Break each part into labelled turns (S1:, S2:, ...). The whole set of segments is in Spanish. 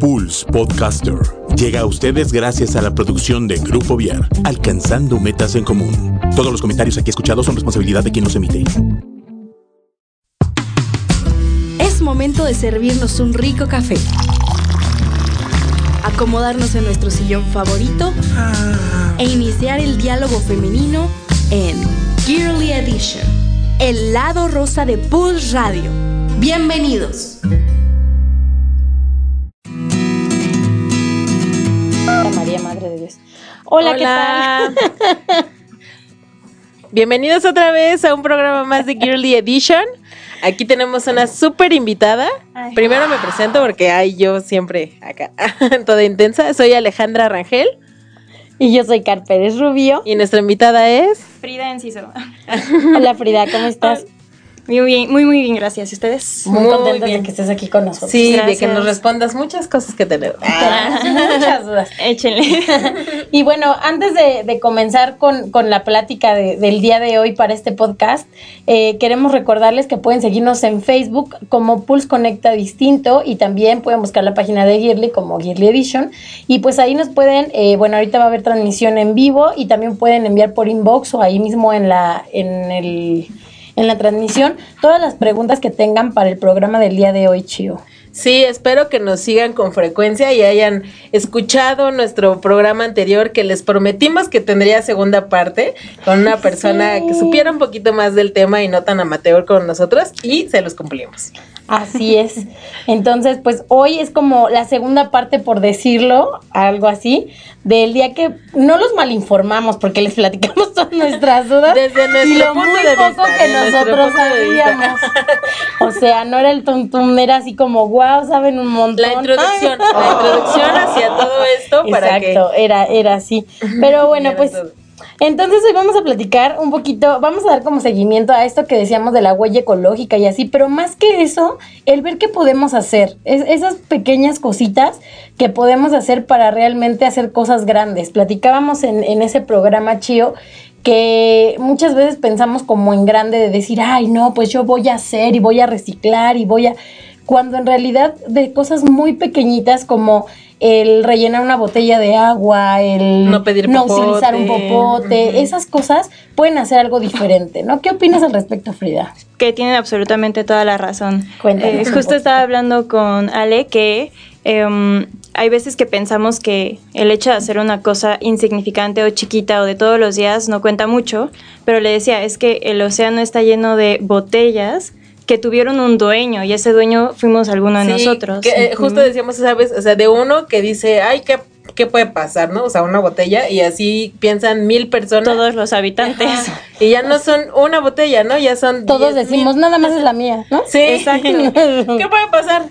S1: Pulse Podcaster llega a ustedes gracias a la producción de Grupo Viar, alcanzando metas en común. Todos los comentarios aquí escuchados son responsabilidad de quien los emite.
S2: Es momento de servirnos un rico café. Acomodarnos en nuestro sillón favorito e iniciar el diálogo femenino en Girly Edition, el lado rosa de Pulse Radio. Bienvenidos.
S3: Hola, ¿qué tal?
S4: Bienvenidos otra vez a un programa más de Girly Edition. Aquí tenemos una súper invitada. Primero me presento porque hay yo siempre acá, toda intensa. Soy Alejandra Rangel.
S3: Y yo soy Carperes Rubio.
S4: Y nuestra invitada es
S5: Frida Enciso.
S3: Hola Frida, ¿cómo estás?
S5: Muy bien, muy, muy bien, gracias. ¿Y ustedes?
S3: Muy, contenta de que estés aquí con nosotros.
S4: Sí, de que nos respondas muchas cosas que tenemos.
S3: muchas dudas.
S5: Échenle.
S3: y bueno, antes de, comenzar con, la plática del día de hoy para este podcast, eh, queremos recordarles que pueden seguirnos en Facebook como Pulse Conecta Distinto y también pueden buscar la página de Girly como Girly Edition. Y pues ahí nos pueden, eh, bueno, ahorita va a haber transmisión en vivo y también pueden enviar por inbox o ahí mismo en la, en el en la transmisión todas las preguntas que tengan para el programa del día de hoy, Chio.
S4: Sí, espero que nos sigan con frecuencia y hayan escuchado nuestro programa anterior que les prometimos que tendría segunda parte con una persona que supiera un poquito más del tema y no tan amateur como nosotros y se los cumplimos.
S3: Así es. Entonces, pues hoy es como la segunda parte, por decirlo, algo así, del día que no los malinformamos porque les platicamos todas nuestras dudas.
S4: Desde nuestro
S3: y lo muy poco que nosotros sabíamos. o sea, no era el tontum, era así como, wow, saben un montón.
S4: La introducción, la introducción hacia todo esto para que...
S3: Exacto, era, era así. Pero bueno, pues... Entonces hoy vamos a platicar un poquito, vamos a dar como seguimiento a esto que decíamos de la huella ecológica y así, pero más que eso, el ver qué podemos hacer, es, esas pequeñas cositas que podemos hacer para realmente hacer cosas grandes. Platicábamos en, en ese programa, Chío, que muchas veces pensamos como en grande de decir, ay, no, pues yo voy a hacer y voy a reciclar y voy a... Cuando en realidad de cosas muy pequeñitas como el rellenar una botella de agua, el
S4: no, pedir
S3: no utilizar un popote, esas cosas pueden hacer algo diferente, ¿no? ¿Qué opinas al respecto, Frida?
S5: Que tienen absolutamente toda la razón.
S3: Cuéntanos.
S5: Eh, justo estaba hablando con Ale que em, hay veces que pensamos que el hecho de hacer una cosa insignificante o chiquita o de todos los días no cuenta mucho, pero le decía, es que el océano está lleno de botellas que tuvieron un dueño y ese dueño fuimos alguno de nosotros.
S4: Que, eh, justo decíamos esa vez, o sea, de uno que dice, ay, qué ¿qué puede pasar, no? O sea, una botella y así piensan mil personas.
S5: Todos los habitantes.
S4: Y ya no son una botella, ¿no? Ya son.
S3: Todos decimos, nada más es la mía, ¿no?
S4: Sí, exacto. ¿Qué puede pasar?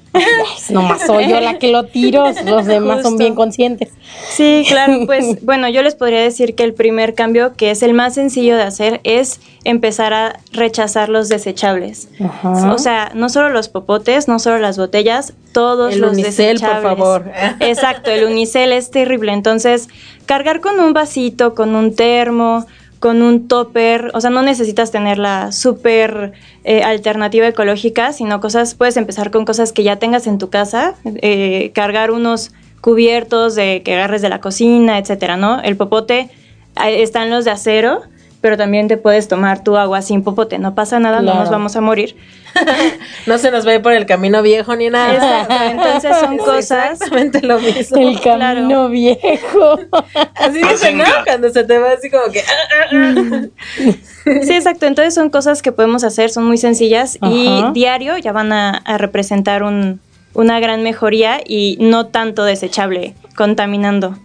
S3: nomás soy yo la que lo tiro, los demás son bien conscientes.
S5: Sí, claro, pues bueno, yo les podría decir que el primer cambio, que es el más sencillo de hacer, es empezar a rechazar los desechables. O sea, no solo los popotes, no solo las botellas, todos
S4: el
S5: los
S4: unicel, por favor.
S5: Exacto, el unicel es terrible. Entonces, cargar con un vasito, con un termo, con un topper, o sea, no necesitas tener la súper eh, alternativa ecológica, sino cosas, puedes empezar con cosas que ya tengas en tu casa, eh, cargar unos cubiertos de que agarres de la cocina, etcétera, ¿no? El popote, están los de acero, pero también te puedes tomar tu agua sin popote, no pasa nada, no nos vamos a morir.
S4: no se nos ve por el camino viejo ni nada.
S5: Entonces son cosas.
S4: Exactamente lo mismo.
S3: El camino viejo.
S4: Así dice, ¿no? Cuando se te va así como que. Ah, ah,
S5: ah. sí, exacto. Entonces son cosas que podemos hacer, son muy sencillas y diario ya van a, representar un, una gran mejoría y no tanto desechable, contaminando.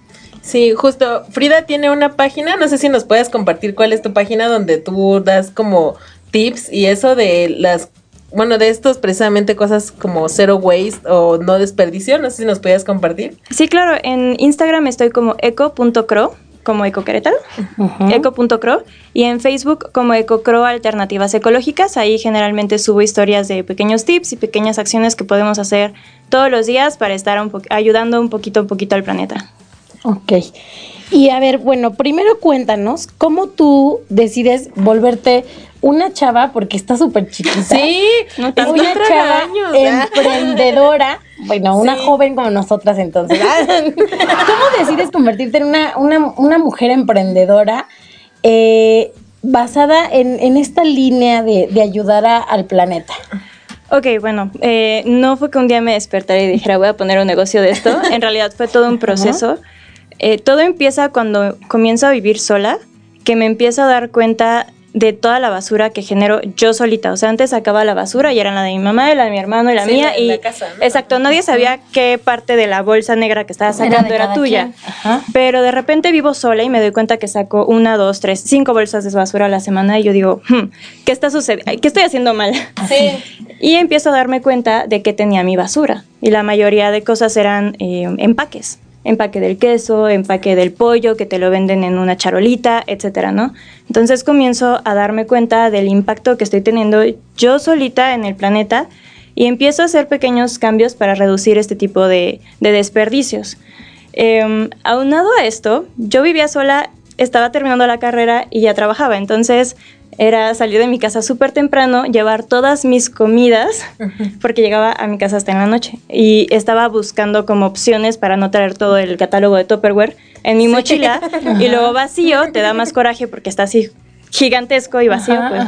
S4: Sí, justo. Frida tiene una página, no sé si nos puedes compartir cuál es tu página donde tú das como tips y eso de las, bueno, de estos precisamente cosas como zero waste o no desperdicio, no sé si nos puedes compartir.
S5: Sí, claro, en Instagram estoy como eco.cro, como Eco Querétaro, eco.cro, y en Facebook como EcoCro Alternativas Ecológicas. Ahí generalmente subo historias de pequeños tips y pequeñas acciones que podemos hacer todos los días para estar ayudando un poquito, un poquito al planeta.
S3: Ok. Y a ver, bueno, primero cuéntanos cómo tú decides volverte una chava, porque está súper chiquita.
S4: Sí,
S3: no una chava emprendedora, Bueno, una joven como nosotras entonces. ¿Cómo decides convertirte en una, una, mujer emprendedora eh, basada en, esta línea de, ayudar al planeta?
S5: Ok, bueno, eh, no fue que un día me despertara y dijera voy a poner un negocio de esto. En realidad fue todo un proceso. Eh, todo empieza cuando comienzo a vivir sola, que me empiezo a dar cuenta de toda la basura que genero yo solita. O sea, antes sacaba la basura y eran la de mi mamá, y la de mi hermano y la mía. y Exacto, nadie sabía qué parte de la bolsa negra que estaba sacando era, tuya. Pero de repente vivo sola y me doy cuenta que saco una, dos, tres, cinco bolsas de basura a la semana y yo digo, hmm, ¿qué está sucediendo? ¿Qué estoy haciendo mal? y empiezo a darme cuenta de que tenía mi basura. Y la mayoría de cosas eran eh, empaques empaque del queso, empaque del pollo, que te lo venden en una charolita, etcétera, ¿no? Entonces comienzo a darme cuenta del impacto que estoy teniendo yo solita en el planeta y empiezo a hacer pequeños cambios para reducir este tipo de, desperdicios. Em, aunado a esto, yo vivía sola, estaba terminando la carrera y ya trabajaba, entonces era salir de mi casa súper temprano, llevar todas mis comidas, porque llegaba a mi casa hasta en la noche. Y estaba buscando como opciones para no traer todo el catálogo de Tupperware en mi mochila. y luego vacío, te da más coraje porque está así gigantesco y vacío. Pues.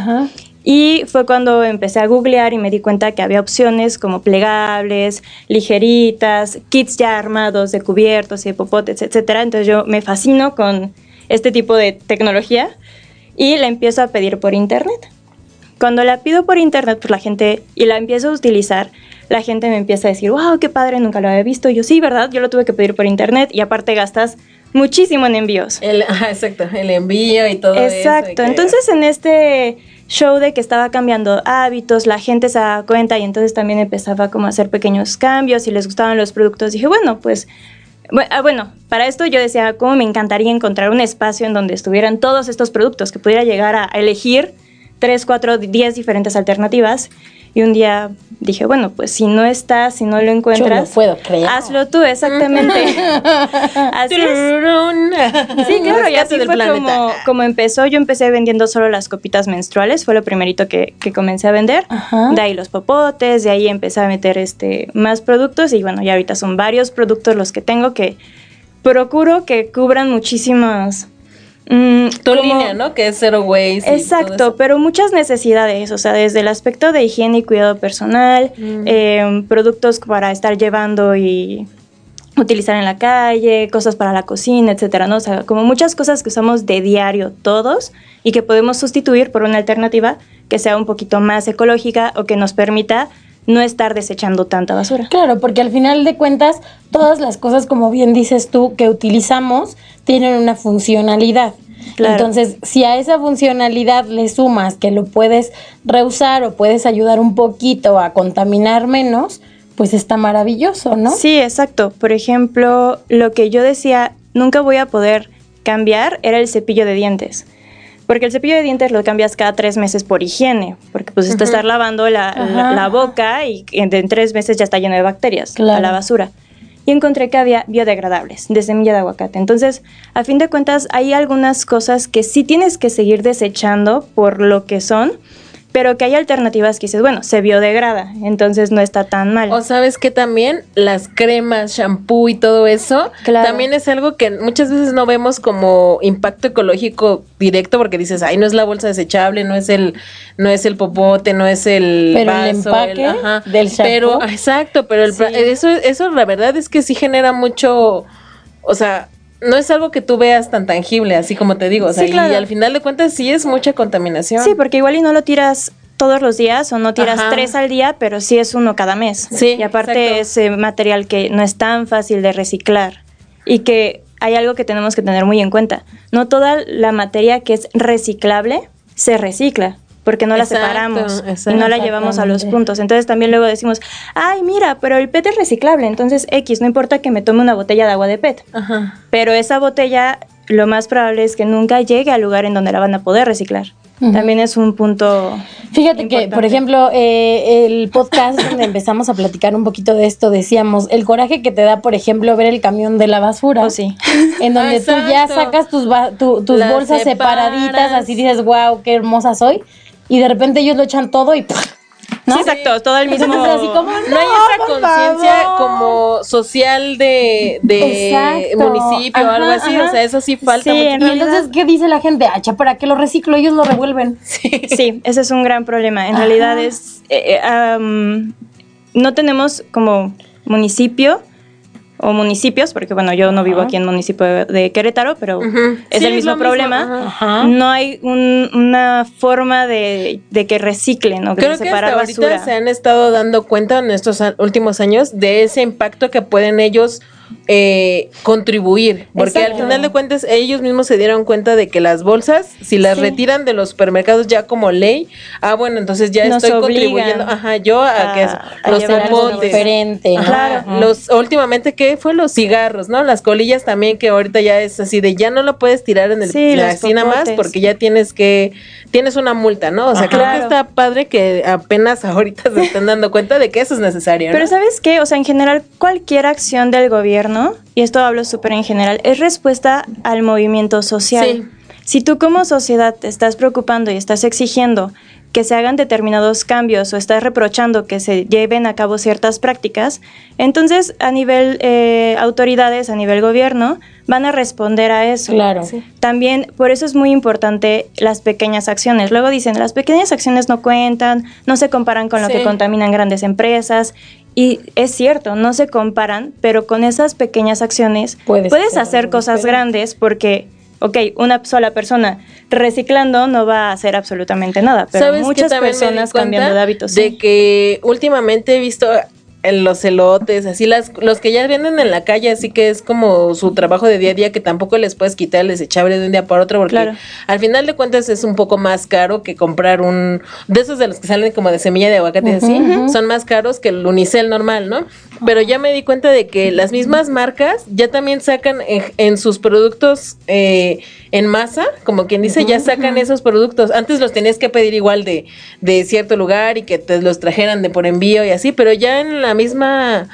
S5: Y fue cuando empecé a googlear y me di cuenta que había opciones como plegables, ligeritas, kits ya armados de cubiertos y de popotes, etc. Entonces yo me fascino con este tipo de tecnología y la empiezo a pedir por internet. Cuando la pido por internet, pues la gente, y la empiezo a utilizar, la gente me empieza a decir, wow, qué padre, nunca lo había visto. yo, sí, ¿verdad? Yo lo tuve que pedir por internet y aparte gastas muchísimo en envíos.
S4: El, exacto, el envío y todo
S5: eso. Exacto, entonces en este show de que estaba cambiando hábitos, la gente se daba cuenta y entonces también empezaba como a hacer pequeños cambios y les gustaban los productos. Dije, bueno, pues bueno, para esto yo decía, ¿cómo me encantaría encontrar un espacio en donde estuvieran todos estos productos, que pudiera llegar a elegir tres, cuatro, diez diferentes alternativas y un día dije, bueno, pues si no está, si no lo encuentras,
S3: puedo creer.
S5: hazlo tú, exactamente. Así es. Sí, claro, y así fue como, como, empezó. Yo empecé vendiendo solo las copitas menstruales, fue lo primerito que, que comencé a vender. De ahí los popotes, de ahí empecé a meter este más productos y bueno, ya ahorita son varios productos los que tengo que procuro que cubran muchísimas
S4: Mm, tu línea, ¿no? Que es zero waste.
S5: Exacto, pero muchas necesidades, o sea, desde el aspecto de higiene y cuidado personal, mm. em, productos para estar llevando y utilizar en la calle, cosas para la cocina, etcétera, ¿no? O sea, como muchas cosas que usamos de diario todos y que podemos sustituir por una alternativa que sea un poquito más ecológica o que nos permita no estar desechando tanta basura.
S3: Claro, porque al final de cuentas, todas las cosas, como bien dices tú, que utilizamos, tienen una funcionalidad. Entonces, si a esa funcionalidad le sumas que lo puedes reusar o puedes ayudar un poquito a contaminar menos, pues está maravilloso, ¿no?
S5: Sí, exacto. Por ejemplo, lo que yo decía, nunca voy a poder cambiar era el cepillo de dientes. Porque el cepillo de dientes lo cambias cada tres meses por higiene, porque pues está estar lavando la, boca y en, tres meses ya está lleno de bacterias a la basura. Y encontré que había biodegradables de semilla de aguacate. Entonces, a fin de cuentas, hay algunas cosas que sí tienes que seguir desechando por lo que son, pero que hay alternativas que dices, bueno, se biodegrada, entonces no está tan mal.
S4: O sabes que también las cremas, shampoo y todo eso, también es algo que muchas veces no vemos como impacto ecológico directo porque dices, ay, no es la bolsa desechable, no es el no es el popote, no es el
S3: pero el empaque del shampoo.
S4: Pero exacto, pero eso eso la verdad es que sí genera mucho o sea, no es algo que tú veas tan tangible, así como te digo. O sea, y al final de cuentas sí es mucha contaminación.
S5: Sí, porque igual y no lo tiras todos los días o no tiras tres al día, pero sí es uno cada mes. Sí. Y aparte es material que no es tan fácil de reciclar y que hay algo que tenemos que tener muy en cuenta. No toda la materia que es reciclable se recicla porque no la separamos y no la llevamos a los puntos. Entonces también luego decimos, ay, mira, pero el PET es reciclable, entonces X, no importa que me tome una botella de agua de PET. Pero esa botella lo más probable es que nunca llegue al lugar en donde la van a poder reciclar. También es un punto.
S3: Fíjate que, por ejemplo, eh, el podcast donde empezamos a platicar un poquito de esto, decíamos el coraje que te da, por ejemplo, ver el camión de la basura.
S5: Oh, sí.
S3: En donde tú ya sacas tus, tus bolsas separaditas, así dices, wow, qué hermosa soy y de repente ellos lo echan todo y
S5: ¿no? Sí, exacto, todo el mismo.
S4: Así como, no, no, hay esa conciencia como social de, de municipio o algo así, o sea, eso sí falta
S3: mucho. Y entonces, ¿qué dice la gente? Ah, ¿para qué lo reciclo? Ellos lo revuelven.
S5: Sí, sí ese es un gran problema. En realidad es, eh, eh, no tenemos como municipio o municipios, porque bueno, yo no vivo aquí en el municipio de Querétaro, pero es el mismo problema. No hay una forma de, que reciclen o
S4: Creo que separar hasta ahorita se han estado dando cuenta en estos últimos años de ese impacto que pueden ellos eh, contribuir, porque al final de cuentas ellos mismos se dieron cuenta de que las bolsas, si las retiran de los supermercados ya como ley, ah bueno, entonces ya estoy contribuyendo, ajá, yo a, que los zapotes, claro, los últimamente qué fue los cigarros, ¿no? Las colillas también que ahorita ya es así de ya no lo puedes tirar en el sí, así nada más porque ya tienes que tienes una multa, ¿no? O sea, creo que está padre que apenas ahorita se estén dando cuenta de que eso es necesario.
S5: Pero ¿sabes qué? O sea, en general cualquier acción del gobierno y esto hablo súper en general, es respuesta al movimiento social. Si tú como sociedad te estás preocupando y estás exigiendo que se hagan determinados cambios o estás reprochando que se lleven a cabo ciertas prácticas, entonces a nivel eh, autoridades, a nivel gobierno, van a responder a eso.
S3: Claro.
S5: También, por eso es muy importante las pequeñas acciones. Luego dicen, las pequeñas acciones no cuentan, no se comparan con lo que contaminan grandes empresas y es cierto, no se comparan, pero con esas pequeñas acciones puedes, hacer cosas grandes porque, ok, una sola persona reciclando no va a hacer absolutamente nada, pero muchas personas cambiando de hábitos.
S4: De que últimamente he visto en los elotes, así las, los que ya venden en la calle, así que es como su trabajo de día a día que tampoco les puedes quitar el desechable de un día para otro, porque al final de cuentas es un poco más caro que comprar un, de esos de los que salen como de semilla de aguacate así, son más caros que el unicel normal, ¿no? Pero ya me di cuenta de que las mismas marcas ya también sacan en, sus productos eh, en masa, como quien dice, ya sacan esos productos. Antes los tenías que pedir igual de, de cierto lugar y que te los trajeran de por envío y así, pero ya en la misma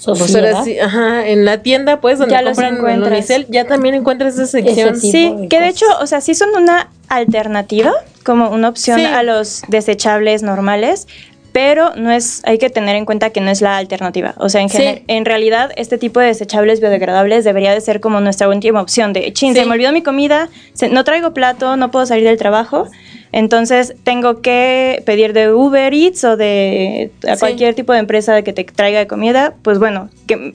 S4: Sociedad. ajá, en la tienda, pues, donde ya compran el unicel, ya también encuentras esa sección.
S5: Sí, que de hecho, o sea, sí son una alternativa, como una opción a los desechables normales, pero no es, hay que tener en cuenta que no es la alternativa. O sea, en, en realidad este tipo de desechables biodegradables debería de ser como nuestra última opción. De, chin, se me olvidó mi comida, no traigo plato, no puedo salir del trabajo, entonces tengo que pedir de Uber Eats o de cualquier tipo de empresa que te traiga de comida, pues bueno, que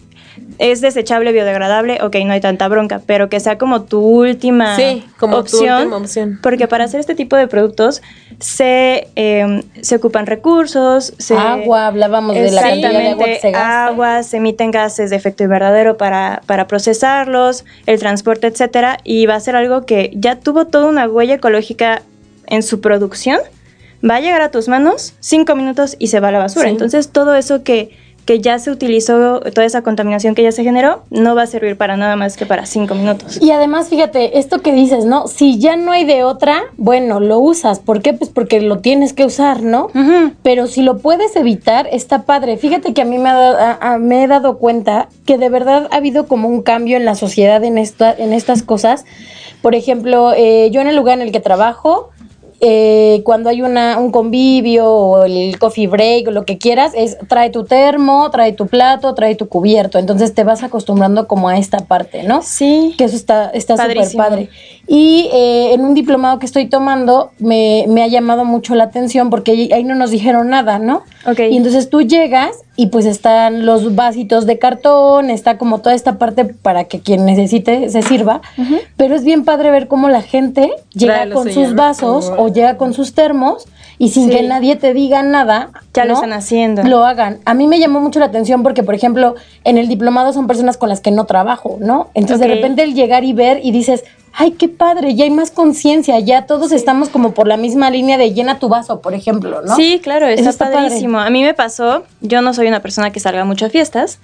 S5: es desechable, biodegradable, ok, no hay tanta bronca, pero que sea como tu última, como opción, opción. Porque para hacer este tipo de productos se, em, se ocupan recursos. Se,
S3: agua, hablábamos de la cantidad de agua que se
S5: gasta. Agua, se emiten gases de efecto invernadero para, para procesarlos, el transporte, etcétera, y va a ser algo que ya tuvo toda una huella ecológica en su producción. Va a llegar a tus manos cinco minutos y se va a la basura. Entonces todo eso que que ya se utilizó, toda esa contaminación que ya se generó, no va a servir para nada más que para cinco minutos.
S3: Y además, fíjate, esto que dices, ¿no? Si ya no hay de otra, bueno, lo usas. ¿Por qué? Pues porque lo tienes que usar, ¿no? Pero si lo puedes evitar, está padre. Fíjate que a mí me, ha me he dado cuenta que de verdad ha habido como un cambio en la sociedad en, esta, en estas cosas. Por ejemplo, eh, yo en el lugar en el que trabajo, eh, cuando hay una, un convivio o el coffee break o lo que quieras, es trae tu termo, trae tu plato, trae tu cubierto. Entonces te vas acostumbrando como a esta parte, ¿no?
S5: Sí.
S3: Que eso está súper padre. Y eh, en un diplomado que estoy tomando me, me, ha llamado mucho la atención porque ahí no nos dijeron nada, ¿no?
S5: Ok.
S3: Y entonces tú llegas y pues están los vasitos de cartón, está como toda esta parte para que quien necesite se sirva, pero es bien padre ver cómo la gente llega con sus vasos o llega con sus termos y sin que nadie te diga nada,
S5: ya lo están haciendo.
S3: Lo hagan. A mí me llamó mucho la atención porque, por ejemplo, en el diplomado son personas con las que no trabajo, ¿no? Entonces de repente el llegar y ver y dices, ay, qué padre, ya hay más conciencia, ya todos estamos como por la misma línea de llena tu vaso, por ejemplo, ¿no?
S5: Sí, claro, está, está padrísimo. A mí me pasó, yo no soy una persona que salga mucho a fiestas,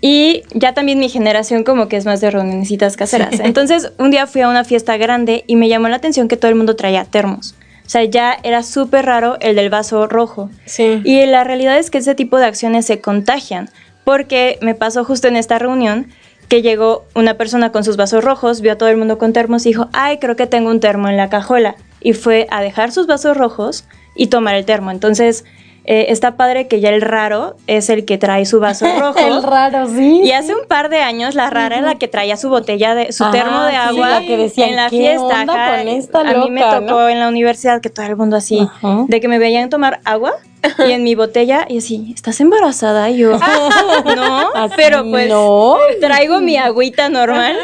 S5: y ya también mi generación como que es más de reunioncitas caseras. Entonces, un día fui a una fiesta grande y me llamó la atención que todo el mundo traía termos. O sea, ya era súper raro el del vaso rojo.
S3: Sí.
S5: Y la realidad es que ese tipo de acciones se contagian, porque me pasó justo en esta reunión que llegó una persona con sus vasos rojos, vio a todo el mundo con termos y dijo, ay, creo que tengo un termo en la cajuela. Y fue a dejar sus vasos rojos y tomar el termo. Entonces, eh, está padre que ya el raro es el que trae su vaso rojo.
S3: el raro, sí.
S5: Y hace un par de años la rara era la que traía su botella de su
S3: Ajá,
S5: termo de
S3: sí,
S5: agua
S3: la que decían,
S5: en la
S3: "¿Qué
S5: fiesta.
S3: onda
S5: ajá".
S3: con esta
S5: a mí me tocó
S3: no?
S5: en la universidad que todo el mundo así,
S3: Ajá.
S5: de que me veían tomar agua y en mi botella y así, ¿estás embarazada? Y yo, no,
S3: Así,
S5: pero pues
S3: no.
S5: traigo mi agüita normal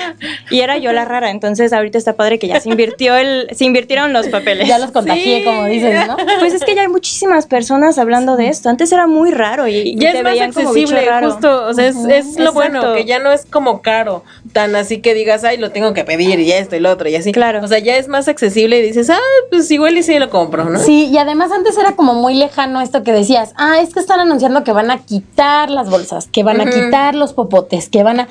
S5: y era yo la rara. Entonces ahorita está padre que ya se invirtió el, se invirtieron los papeles.
S3: Ya los contagié,
S4: Sí.
S3: como dices, ¿no?
S5: Pues es que ya hay muchísimas personas hablando de esto. Antes era muy raro y, y
S4: Ya
S5: te
S4: es más
S5: veían como bicho
S4: accesible,
S5: raro.
S4: justo, o sea, es, es lo
S5: Exacto.
S4: bueno, que ya no es como caro, tan así que digas, ay, lo tengo que pedir y esto y lo otro y así.
S5: Claro.
S4: O sea, ya es más accesible y dices, ah, pues igual y sí lo compro, ¿no?
S3: Sí, y además antes era como muy lejano esto que decías, ah, es que están anunciando que van a quitar las bolsas, que van a quitar los popotes, que van a...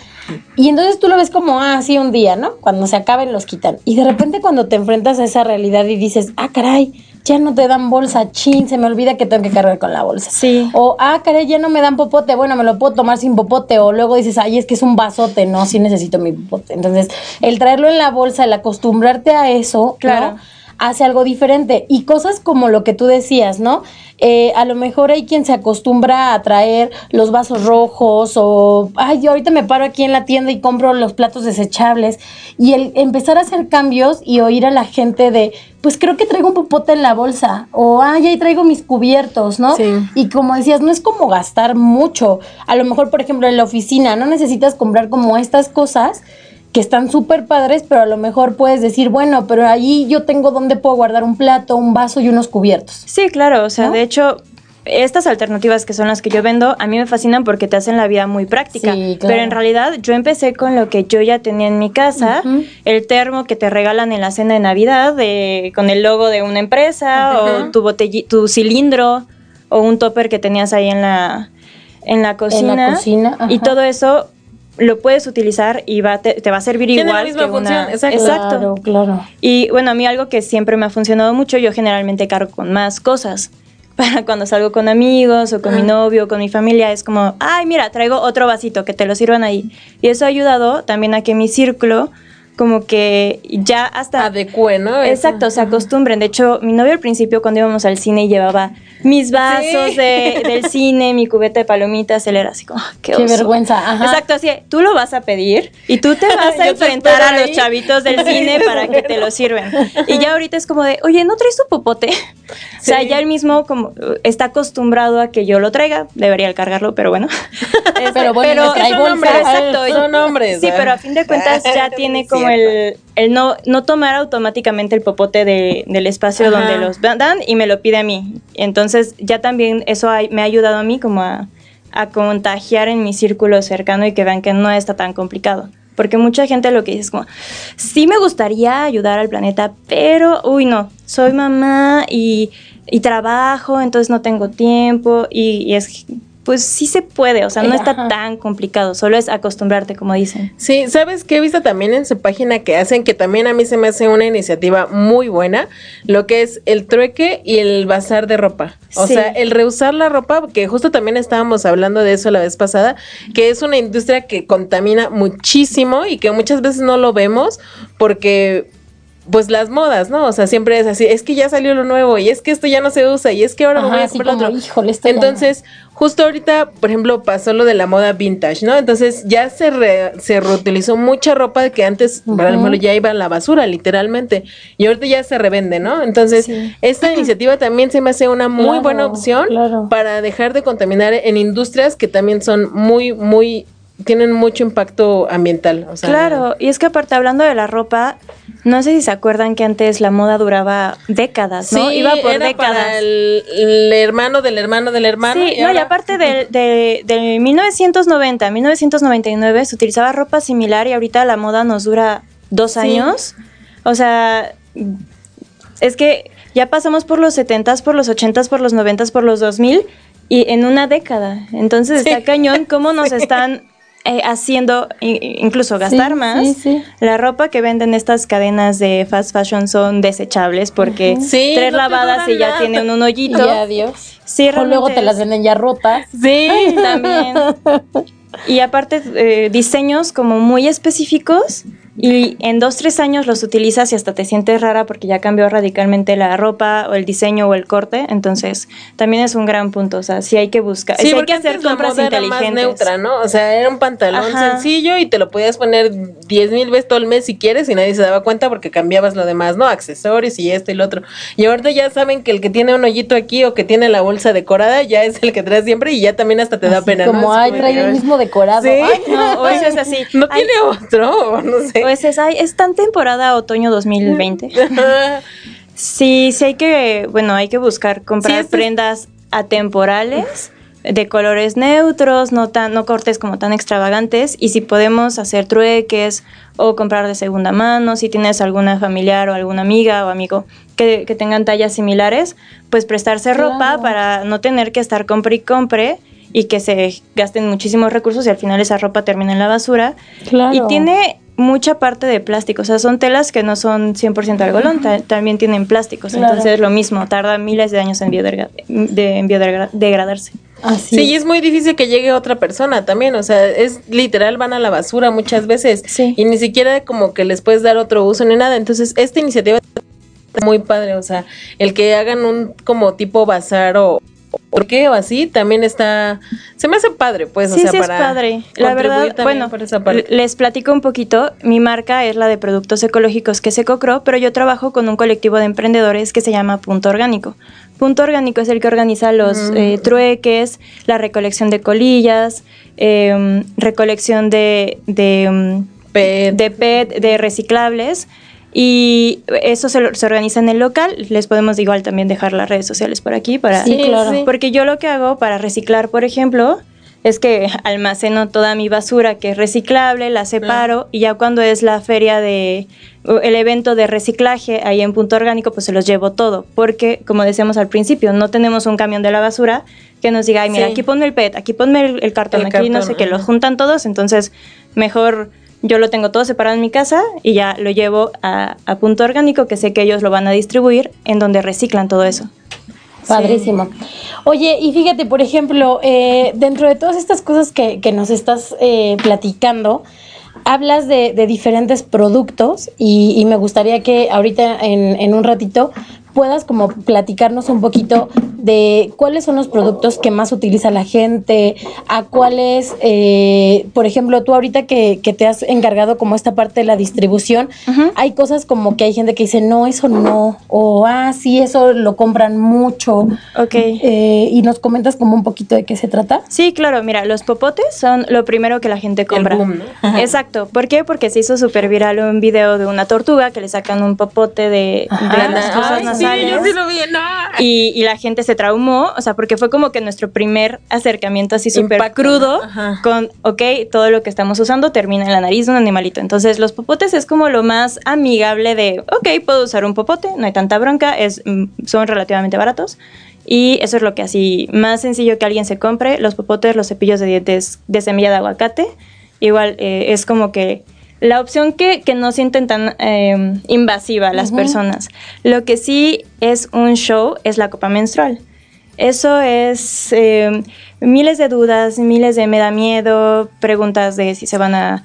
S3: Y entonces tú lo ves como, ah, sí, un día, ¿no? Cuando se acaben los quitan. Y de repente cuando te enfrentas a esa realidad y dices, ah, caray, ya no te dan bolsa, chin, se me olvida que tengo que cargar con la bolsa.
S5: Sí.
S3: O, ah, caray, ya no me dan popote, bueno, me lo puedo tomar sin popote. O luego dices, ay, es que es un vasote, no, sí necesito mi popote. Entonces, el traerlo en la bolsa, el acostumbrarte a eso,
S5: Claro.
S3: ¿no? Hace algo diferente. Y cosas como lo que tú decías, ¿no? Eh, a lo mejor hay quien se acostumbra a traer los vasos rojos o, ay, yo ahorita me paro aquí en la tienda y compro los platos desechables. Y el empezar a hacer cambios y oír a la gente de, pues creo que traigo un popote en la bolsa o, ay, ahí traigo mis cubiertos, ¿no?
S4: Sí.
S3: Y como decías, no es como gastar mucho. A lo mejor, por ejemplo, en la oficina no necesitas comprar como estas cosas que están súper padres, pero a lo mejor puedes decir, bueno, pero allí yo tengo donde puedo guardar un plato, un vaso y unos cubiertos.
S5: Sí, claro, o sea,
S3: ¿No?
S5: de hecho, estas alternativas que son las que yo vendo, a mí me fascinan porque te hacen la vida muy práctica.
S3: Sí, claro.
S5: Pero en realidad yo empecé con lo que yo ya tenía en mi casa, el termo que te regalan en la cena de Navidad, de, con el logo de una empresa, o tu botelli- tu cilindro, o un topper que tenías ahí en la, en la cocina.
S3: cocina,
S5: Y todo eso lo puedes utilizar y va, te, te va a servir
S4: Tiene la
S5: igual
S4: misma
S5: que una-
S4: función, exacto.
S3: Claro, claro.
S5: y bueno, a mí algo que siempre me ha funcionado mucho, yo generalmente cargo con más cosas. Para cuando salgo con amigos o con mi novio o con mi familia, es como, ay, mira, traigo otro vasito, que te lo sirvan ahí. Y eso ha ayudado también a que mi círculo, como que ya hasta...
S4: Adecue, ¿no?
S5: Exacto, se acostumbren. De hecho, mi novio al principio cuando íbamos al cine llevaba mis vasos
S4: Sí.
S5: de- del cine, mi cubeta de palomitas, él era así como, "Ah, qué,
S3: Qué
S5: oso".
S3: vergüenza, ajá.
S5: Exacto, así, tú lo vas a pedir y tú te vas a enfrentar a los chavitos del cine para que te lo sirven. Y ya ahorita es como de, oye, ¿no traes tu popote? O sea, ya él mismo como está acostumbrado a que yo lo traiga, debería cargarlo, pero bueno. Este,
S3: Pero bueno,
S4: Es que son hombres,
S5: Exacto.
S4: Son hombres.
S5: Sí,
S4: ¿verdad?
S5: pero a fin de cuentas ya tiene como el, el no, no tomar automáticamente el popote de- del espacio
S4: Ajá.
S5: donde los dan y me lo pide a mí. Entonces ya también eso ha- me ha ayudado a mí como a, a contagiar en mi círculo cercano y que vean que no está tan complicado. Porque mucha gente lo que dice es como, sí me gustaría ayudar al planeta, pero, uy, no, soy mamá y, y trabajo, entonces no tengo tiempo y, y es, pues sí se puede, o sea, no
S3: Eh,
S5: está
S3: ajá.
S5: tan complicado, solo es acostumbrarte, como dicen.
S4: Sí, ¿sabes qué he visto también en su página que hacen? Que también a mí se me hace una iniciativa muy buena, lo que es el trueque y el bazar de ropa. O
S5: Sí.
S4: sea, el reusar la ropa, que justo también estábamos hablando de eso la vez pasada, que es una industria que contamina muchísimo y que muchas veces no lo vemos porque pues las modas, ¿no? O sea, siempre es así, es que ya salió lo nuevo y es que esto ya no se usa y es que ahora me
S3: Ajá,
S4: voy a comprar
S3: como,
S4: otro.
S3: híjole, ya.
S4: Entonces, justo ahorita, por ejemplo, pasó lo de la moda vintage, ¿no? Entonces ya se, re- se reutilizó mucha ropa que antes, ejemplo, ya iba a la basura, literalmente, y ahorita ya se revende, ¿no? Entonces,
S3: Sí.
S4: esta iniciativa también se me hace una muy
S3: Claro,
S4: buena opción
S3: claro.
S4: para dejar de contaminar en industrias que también son muy, muy, tienen mucho impacto ambiental. O sea,
S5: Claro, y es que aparte hablando de la ropa, no sé si se acuerdan que antes la moda duraba décadas,
S4: Sí,
S5: ¿no? Iba por
S4: era
S5: décadas.
S4: para el, el hermano del hermano del hermano.
S5: Sí, no, y aparte de, de, de 1990 a 1999 se utilizaba ropa similar y ahorita la moda nos dura dos
S4: Sí.
S5: años. O sea, es que ya pasamos por los 70s, por los 80s, por los 90s, por los 2000 y en una década. Entonces
S4: Sí.
S5: está cañón cómo nos están eh, haciendo incluso gastar
S3: Sí,
S5: más.
S3: sí, sí.
S5: La ropa que venden estas cadenas de fast fashion son desechables porque
S4: Sí,
S5: tres
S4: no
S5: lavadas y ya
S4: nada.
S5: tienen un
S3: Y
S5: hoyito.
S3: adiós.
S5: Sí,
S3: o luego te las venden ya rotas.
S4: Sí,
S5: también. Y aparte, eh, diseños como muy específicos y en dos, tres años los utilizas y hasta te sientes rara porque ya cambió radicalmente la ropa o el diseño o el corte. Entonces, también es un gran punto. O sea, sí hay que buscar, sí, hay que hacer compras
S4: la moda más neutra, ¿no? O sea, era un pantalón sencillo y te lo podías poner diez mil veces todo el mes si quieres y nadie se daba cuenta porque cambiabas lo demás, ¿no? Accesorios y esto y lo otro. Y ahorita ya saben que el que tiene un hoyito aquí o que tiene la bolsa decorada ya es el que trae siempre y ya también hasta te da pena.
S3: Como, ¿no? ay, trae el mismo decorado. Sí.
S5: no, o eso es así.
S4: No tiene otro, no sé.
S5: Pues es, ay, es tan temporada otoño 2020. sí, sí hay que, bueno, hay que buscar comprar prendas atemporales de colores neutros, no tan, no cortes como tan extravagantes, y si podemos hacer trueques o comprar de segunda mano, si tienes alguna familiar o alguna amiga o amigo que, tengan tallas similares, pues prestarse ropa para no tener que estar compre y compre y que se gasten muchísimos recursos y al final esa ropa termina en la basura. Y tiene mucha parte de plástico, o sea, son telas que no son 100% algodón, también tienen plásticos, entonces lo mismo, tarda miles de años en, biodegradarse.
S4: Sí, y es muy difícil que llegue otra persona también, o sea, es literal, van a la basura muchas veces y ni siquiera como que les puedes dar otro uso ni nada, entonces esta iniciativa es muy padre, o sea, el que hagan un como tipo bazar o ¿Por qué o así? También está, se me hace padre, pues,
S5: sí, o sea, sí es padre. La verdad, bueno, les platico un poquito. Mi marca es la de productos ecológicos que se cocró, pero yo trabajo con un colectivo de emprendedores que se llama Punto Orgánico. Punto Orgánico es el que organiza los mm. eh, trueques, la recolección de colillas, em, recolección de, de, em, de PET, de reciclables y eso se, organiza en el local. Les podemos igual también dejar las redes sociales por aquí para.
S3: Sí, claro.
S5: Porque yo lo que hago para reciclar, por ejemplo, es que almaceno toda mi basura que es reciclable, la separo y ya cuando es la feria de el evento de reciclaje ahí en Punto Orgánico, pues se los llevo todo, porque como decíamos al principio, no tenemos un camión de la basura que nos diga, ay, mira, aquí ponme el PET, aquí ponme el, cartón, aquí no sé qué, lo juntan todos, entonces mejor yo lo tengo todo separado en mi casa y ya lo llevo a, punto orgánico, que sé que ellos lo van a distribuir, en donde reciclan todo eso.
S3: Padrísimo. Oye, y fíjate, por ejemplo, eh, dentro de todas estas cosas que, nos estás eh, platicando, hablas de, diferentes productos y, me gustaría que ahorita en, en, un ratito puedas como platicarnos un poquito de cuáles son los productos que más utiliza la gente, a cuáles, eh, por ejemplo, tú ahorita que, te has encargado como esta parte de la distribución, hay cosas como que hay gente que dice, no, eso no, o ah, sí, eso lo compran mucho.
S5: Ok.
S3: Eh, y nos comentas como un poquito de qué se trata.
S5: Sí, claro, mira, los popotes son lo primero que la gente compra. Exacto. ¿Por qué? Porque se hizo súper viral un video de una tortuga que le sacan un popote de, las cosas y, la gente se traumó, o sea, porque fue como que nuestro primer acercamiento así súper crudo con, ok, todo lo que estamos usando termina en la nariz de un animalito. Entonces, los popotes es como lo más amigable de, ok, puedo usar un popote, no hay tanta bronca, es, mm, son relativamente baratos. Y eso es lo que así, más sencillo que alguien se compre, los popotes, los cepillos de dientes de semilla de aguacate. Igual eh, es como que la opción que, que no sienten tan eh, invasiva las personas. Lo que sí es un show es la copa menstrual. Eso es eh, miles de dudas, miles de me da miedo, preguntas de si se van a,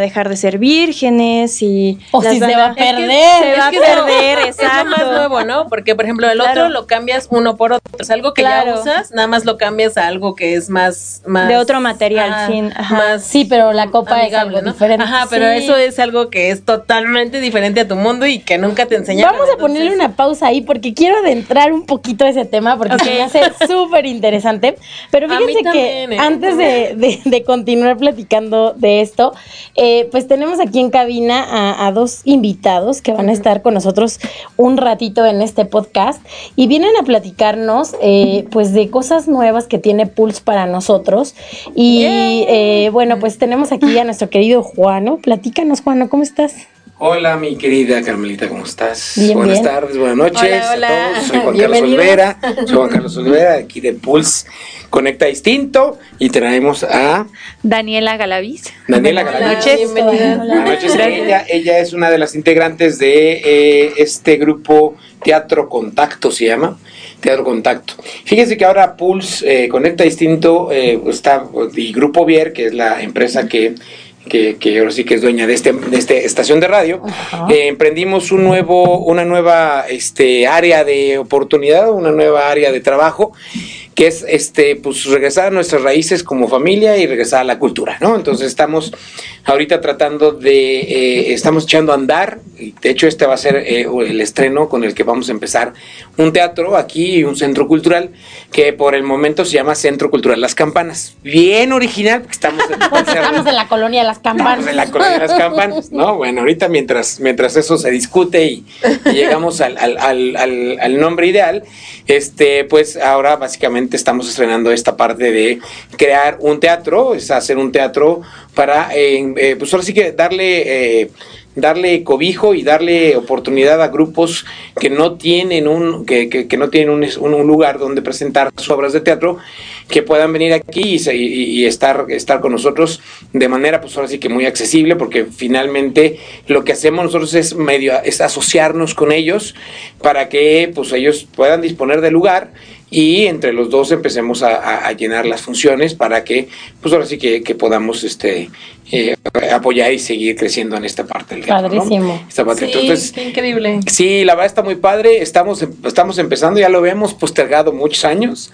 S5: dejar de ser vírgenes y
S3: o si se va a perder.
S5: se va a perder, exacto.
S4: Es más nuevo, ¿no? Porque por ejemplo, el otro lo cambias uno por otro, es algo que ya usas, nada más lo cambias a algo que es más, más
S5: de otro material, sin,
S3: Más sí, pero la copa es algo diferente.
S4: Ajá, pero eso es algo que es totalmente diferente a tu mundo y que nunca te enseñaron.
S3: Vamos a ponerle una pausa ahí porque quiero adentrar un poquito ese tema porque me hace súper interesante, pero fíjense que ¿eh? antes de, continuar platicando de esto, eh, pues tenemos aquí en cabina a, dos invitados que van a estar con nosotros un ratito en este podcast y vienen a platicarnos eh, pues de cosas nuevas que tiene Pulse para nosotros. Y bueno, pues tenemos aquí a nuestro querido Juano. Platícanos, Juano, ¿cómo estás?
S6: Hola, mi querida Carmelita, ¿cómo estás?
S3: Bien,
S6: buenas tardes, buenas noches
S4: hola,
S6: a todos. Soy Juan Carlos Olvera, soy Juan Carlos Olvera, aquí de Pulse Conecta Distinto, y traemos a
S7: Daniela Galaviz.
S6: Daniela Galaviz.
S4: Buenas
S6: noches. Ella, ella es una de las integrantes de eh, este grupo Teatro Contacto, se llama. Teatro Contacto. Fíjense que ahora Pulse eh, Conecta Distinto eh, está, y Grupo Vier, que es la empresa que que, que ahora sí que es dueña de, este, de esta estación de radio, eh, emprendimos un nuevo, una nueva este, área de oportunidad, una nueva área de trabajo que es este pues regresar a nuestras raíces como familia y regresar a la cultura, ¿no? Entonces estamos ahorita tratando de eh, estamos echando a andar, y de hecho este va a ser eh, el estreno con el que vamos a empezar un teatro aquí y un centro cultural que por el momento se llama Centro Cultural Las Campanas. Bien original, porque estamos en,
S3: estamos en la colonia de Las Campanas.
S6: Estamos en la colonia de Las Campanas, ¿no? Bueno, ahorita mientras mientras eso se discute y, y llegamos al, al, al, al nombre ideal, este pues ahora básicamente estamos estrenando esta parte de crear un teatro, es hacer un teatro para, eh, pues ahora sí que darle... Eh, darle cobijo y darle oportunidad a grupos que no tienen un que, que, no tienen un, un, lugar donde presentar sus obras de teatro que puedan venir aquí y, y, estar estar con nosotros de manera pues ahora sí que muy accesible porque finalmente lo que hacemos nosotros es medio es asociarnos con ellos para que pues ellos puedan disponer de lugar y entre los dos empecemos a, a, llenar las funciones para que, pues ahora sí que, que podamos este, eh, apoyar y seguir creciendo en esta parte del
S3: teatro. Padrísimo.
S6: ¿no? Esta parte.
S4: Sí,
S6: Entonces,
S4: qué increíble.
S6: Sí, la verdad está muy padre. Estamos, estamos empezando, ya lo hemos postergado muchos años,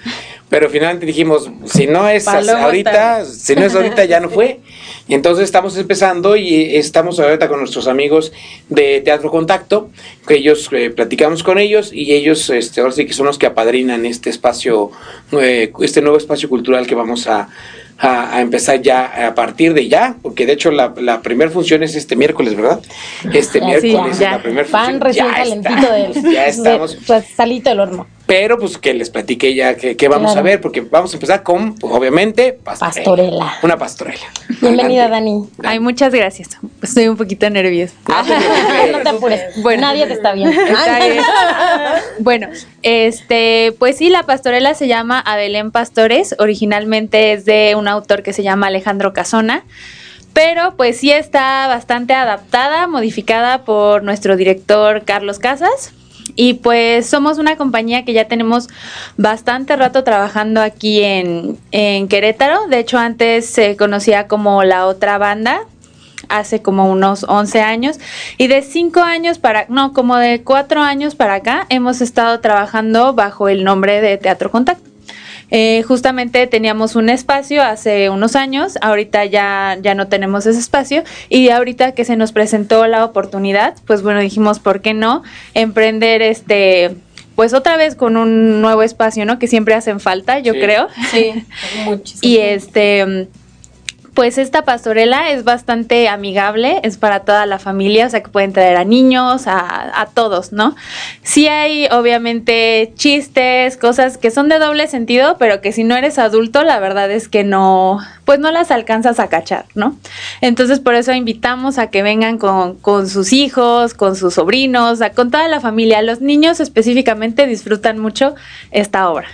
S6: pero finalmente dijimos, si no es
S4: Paloma
S6: ahorita, si no es ahorita ya no fue. Y entonces estamos empezando y estamos ahorita con nuestros amigos de Teatro Contacto, que ellos eh, platicamos con ellos y ellos este, ahora sí que son los que apadrinan este espacio, eh, este nuevo espacio cultural que vamos a, a, a, empezar ya a partir de ya, porque de hecho la, la primera función es este miércoles, ¿verdad? Este miércoles es
S3: ya.
S6: la primera
S3: Pan
S6: función.
S3: recién
S6: Ya
S3: calentito
S6: está,
S3: del,
S6: ya estamos.
S3: de- pues, salito del horno.
S6: Pero pues que les platique ya que, que vamos
S3: Claro.
S6: a ver, porque vamos a empezar con, pues, obviamente, pastorela.
S3: Pastorela.
S6: Una pastorela.
S3: Bienvenida. Dani.
S7: Ay, muchas gracias. Estoy un poquito nerviosa.
S6: Ah,
S3: no te apures.
S7: Bueno.
S3: Nadie te está viendo.
S7: Está bien. Bueno, este, pues sí, la pastorela se llama Abelén Pastores. Originalmente es de un autor que se llama Alejandro Casona. Pero pues sí está bastante adaptada, modificada por nuestro director Carlos Casas. Y pues somos una compañía que ya tenemos bastante rato trabajando aquí en, en Querétaro. De hecho, antes se conocía como la otra banda, hace como unos 11 años. Y de 5 años para, no, como de 4 años para acá, hemos estado trabajando bajo el nombre de Teatro Contacto. Eh, justamente teníamos un espacio hace unos años, ahorita ya, ya no tenemos ese espacio y ahorita que se nos presentó la oportunidad, pues bueno, dijimos, ¿por qué no emprender este, pues otra vez con un nuevo espacio, ¿no? Que siempre hacen falta, yo
S6: Sí.
S7: creo.
S4: Sí, muchísimo.
S7: Y este, pues esta pastorela es bastante amigable, es para toda la familia, o sea que pueden traer a niños, a, a todos, ¿no? Sí hay obviamente chistes, cosas que son de doble sentido, pero que si no eres adulto, la verdad es que no, pues no las alcanzas a cachar, ¿no? Entonces por eso invitamos a que vengan con, con sus hijos, con sus sobrinos, a- con toda la familia. Los niños específicamente disfrutan mucho esta obra.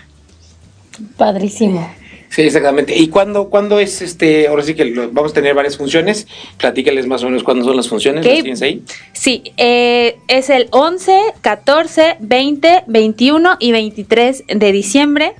S3: Padrísimo.
S6: Sí, exactamente. ¿Y cuándo, cuándo es este? Ahora sí que lo- vamos a tener varias funciones. Platícales más o menos cuándo son las funciones. ¿Las tienes ahí?
S7: Sí, eh, es el 11, 14, 20, 21 y 23 de diciembre.